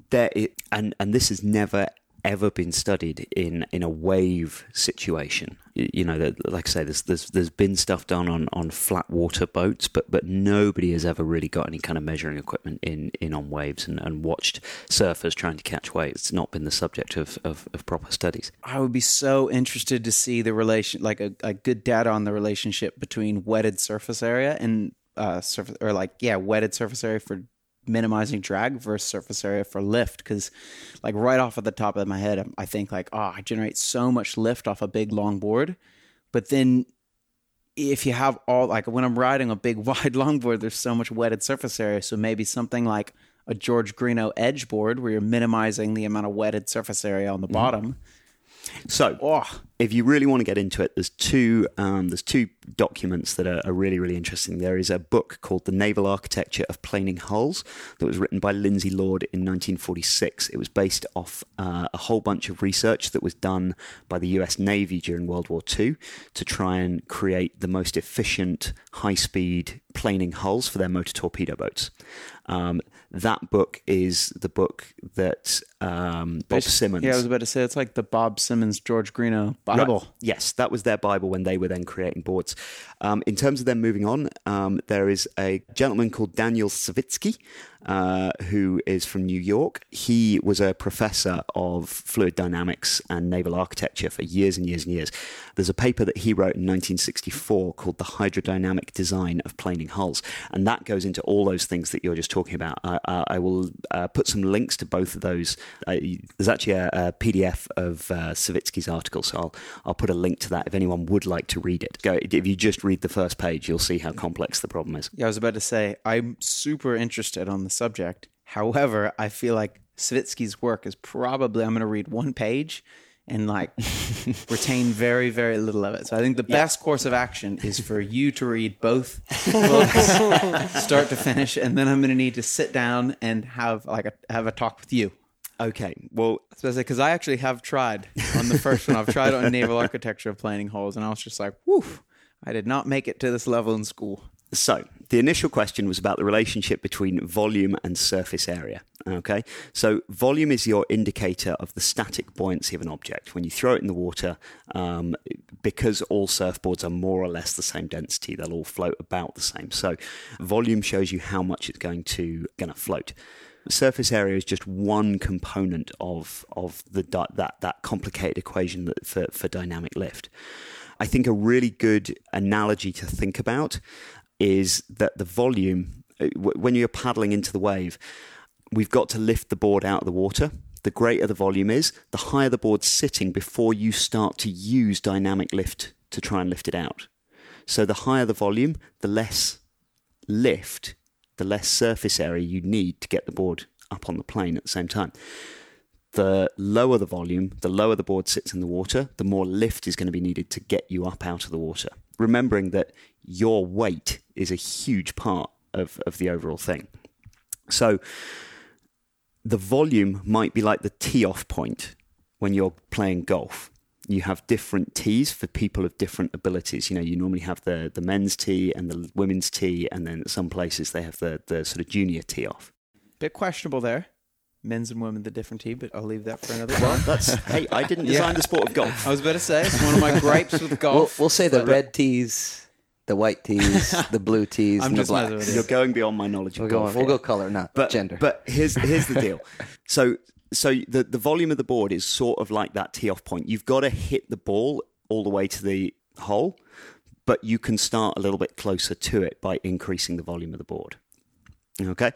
there it, and and this has never ever been studied in in a wave situation. You know, like I say, there's there's there's been stuff done on on flat water boats, but but nobody has ever really got any kind of measuring equipment in in on waves and, and watched surfers trying to catch waves. It's not been the subject of of, of proper studies. I would be so interested to see the relation, like a, a good data on the relationship between wetted surface area and uh, surface, or like yeah, wetted surface area for minimizing drag versus surface area for lift. Because like right off of the top of my head, I think like oh, I generate so much lift off a big long board, but then if you have all like when I'm riding a big wide longboard, there's so much wetted surface area. So maybe something like a George Greenough edge board where you're minimizing the amount of wetted surface area on the mm-hmm. bottom. So Oh, if you really want to get into it, there's two um, there's two documents that are, are really really interesting. There is a book called The Naval Architecture of Planing Hulls that was written by Lindsay Lord in 1946. It was based off uh, a whole bunch of research that was done by the U.S. Navy during World War II to try and create the most efficient high speed planing hulls for their motor torpedo boats. Um, that book is the book that um, Bob Simmons. Yeah, I was about to say it's like the Bob Simmons George Greenough Bible. Right. Yes, that was their Bible when they were then creating boards. Um, in terms of them moving on, um, there is a gentleman called Daniel Savitsky, uh, who is from New York. He was a professor of fluid dynamics and naval architecture for years and years and years. There's a paper that he wrote in 1964 called The Hydrodynamic Design of Planing Hulls, and that goes into all those things that you're just talking about. I, I, I will uh, put some links to both of those. Uh, there's actually a, a PDF of uh, Savitsky's article, so I'll, I'll put a link to that if anyone would like to read it. Go, if you just read the first page, you'll see how complex the problem is. Yeah, I was about to say I'm super interested on the subject. However, I feel like Savitsky's work is probably I'm going to read one page, and like retain very, very little of it. So I think the best course of action is for you to read both books, start to finish, and then I'm going to need to sit down and have like a have a talk with you. Okay. Well, because I actually have tried on the first one. I've tried on naval architecture of planning holes, and I was just like, "Whew, I did not make it to this level in school." So, the initial question was about the relationship between volume and surface area. Okay, so volume is your indicator of the static buoyancy of an object. When you throw it in the water, um, because all surfboards are more or less the same density, they'll all float about the same. So, volume shows you how much it's going to going to float. Surface area is just one component of of the that that complicated equation that for, for dynamic lift. I think a really good analogy to think about is that the volume, uh, when you're paddling into the wave, we've got to lift the board out of the water. The greater the volume is, the higher the board's sitting before you start to use dynamic lift to try and lift it out. So the higher the volume, the less lift, the less surface area you need to get the board up on the plane at the same time. The lower the volume, the lower the board sits in the water, the more lift is going to be needed to get you up out of the water. Remembering that your weight is a huge part of, of the overall thing. So the volume might be like the tee off point when you're playing golf. You have different tees for people of different abilities. You know, you normally have the, the men's tee and the women's tee, and then some places they have the, the sort of junior tee off. Bit questionable there men's and women the different tee, but I'll leave that for another well, that's hey, I didn't design yeah. the sport of golf. I was about to say it's one of my gripes with golf. We'll, we'll say the red tees the white tees, the blue tees, I'm and the black. You're going beyond my knowledge we'll of golf. Go we'll go color, not but, gender. But here's here's the deal. So so the the volume of the board is sort of like that tee off point. You've got to hit the ball all the way to the hole, but you can start a little bit closer to it by increasing the volume of the board. Okay.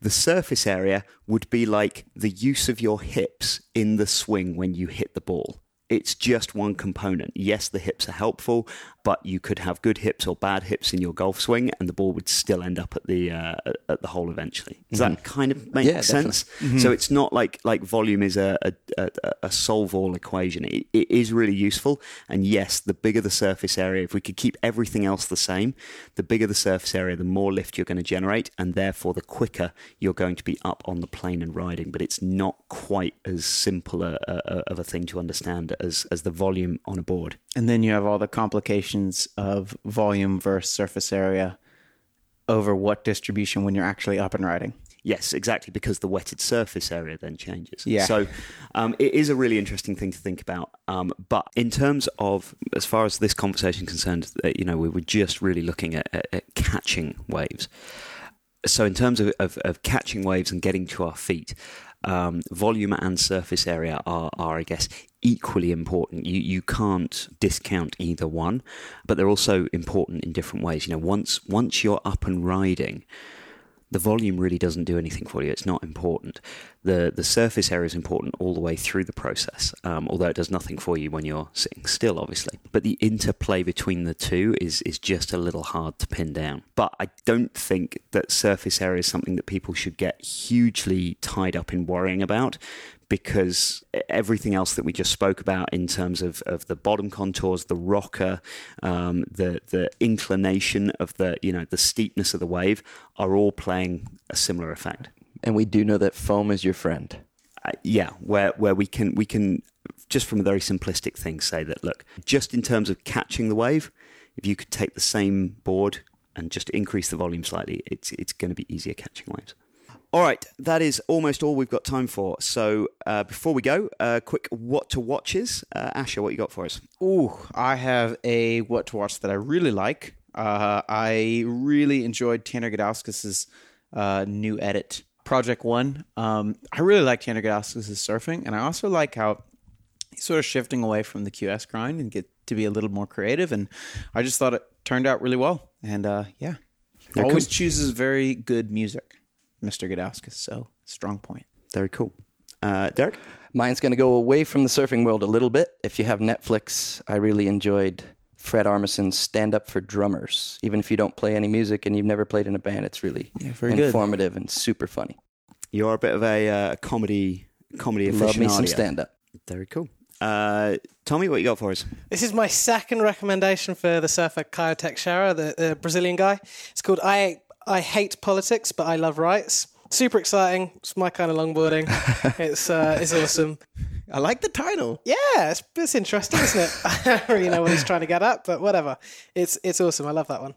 The surface area would be like the use of your hips in the swing when you hit the ball it's just one component. Yes, the hips are helpful, but you could have good hips or bad hips in your golf swing, and the ball would still end up at the uh, at the hole eventually. Does mm-hmm. that kind of make yeah, sense? Mm-hmm. So it's not like like volume is a a, a, a solve all equation. It, it is really useful, and yes, the bigger the surface area, if we could keep everything else the same, the bigger the surface area, the more lift you're going to generate, and therefore the quicker you're going to be up on the plane and riding. But it's not quite as simple a, a, of a thing to understand as as the volume on a board. And then you have all the complications of volume versus surface area over what distribution when you're actually up and riding. Yes, exactly, because the wetted surface area then changes. Yeah. So um, it is a really interesting thing to think about. Um, but in terms of, as far as this conversation concerned, uh, you know, we were just really looking at, at, at catching waves. So in terms of, of, of, catching waves and getting to our feet, um, volume and surface area are, are, I guess, equally important. You you can't discount either one, but they're also important in different ways. You know, once once you're up and riding, the volume really doesn't do anything for you. It's not important. The the surface area is important all the way through the process, um, although it does nothing for you when you're sitting still, obviously. But the interplay between the two is is just a little hard to pin down. But I don't think that surface area is something that people should get hugely tied up in worrying about because everything else that we just spoke about in terms of, of the bottom contours, the rocker, um, the the inclination of the you know the steepness of the wave are all playing a similar effect. And we do know that foam is your friend. Uh, yeah, where where we can we can just from a very simplistic thing say that look, just in terms of catching the wave, if you could take the same board and just increase the volume slightly, it's it's going to be easier catching waves. All right, that is almost all we've got time for. So uh, before we go, uh, quick what to watches. Uh, Asher, what you got for us? Oh, I have a what to watch that I really like. Uh, I really enjoyed Tanner Gudauskas' uh, new edit, Project One. Um, I really like Tanner Gudauskas' surfing, and I also like how he's sort of shifting away from the QS grind and get to be a little more creative. And I just thought it turned out really well. And uh, yeah, always cool. chooses very good music. Mr. Gudauskas. So strong point. Very cool. Uh, Derek? Mine's going to go away from the surfing world a little bit. If you have Netflix, I really enjoyed Fred Armisen's Stand Up for Drummers. Even if you don't play any music and you've never played in a band, it's really yeah, informative good. and super funny. You're a bit of a uh, comedy comedy aficionado. Love me some stand up. Very cool. Uh, Tommy, what you got for us? This is my second recommendation for the surfer Caio Teixeira, the, the Brazilian guy. It's called I I Hate Politics, but I Love Rights. Super exciting. It's my kind of longboarding. it's uh, it's awesome. I like the title. Yeah, it's, it's interesting, isn't it? I don't really know what he's trying to get at, but whatever. It's it's awesome. I love that one.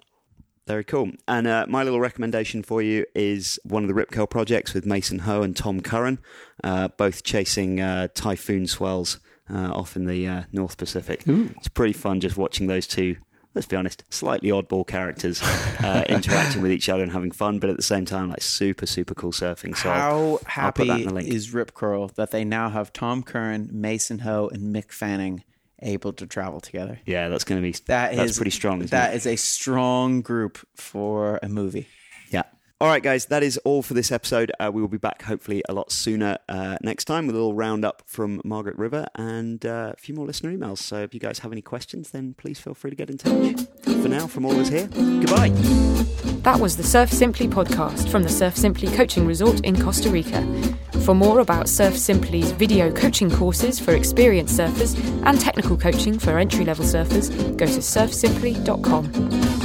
Very cool. And uh, my little recommendation for you is one of the Rip Curl projects with Mason Ho and Tom Curren, uh, both chasing uh, typhoon swells uh, off in the uh, North Pacific. It's pretty fun just watching those two. Let's be honest, slightly oddball characters uh, interacting with each other and having fun, but at the same time, like super, super cool surfing. So I'll- How I'll put happy that in the link. is Rip Curl that they now have Tom Curren, Mason Ho, and Mick Fanning able to travel together? yeah, that's going to be That that's is- pretty strong. Isn't That it? is a strong group for a movie. All right, guys, that is all for this episode. Uh, we will be back hopefully a lot sooner uh, next time with a little roundup from Margaret River and uh, a few more listener emails. So if you guys have any questions, then please feel free to get in touch. For now, from all of us here, goodbye. That was the Surf Simply podcast from the Surf Simply Coaching Resort in Costa Rica. For more about Surf Simply's video coaching courses for experienced surfers and technical coaching for entry level surfers, go to surfsimply.com.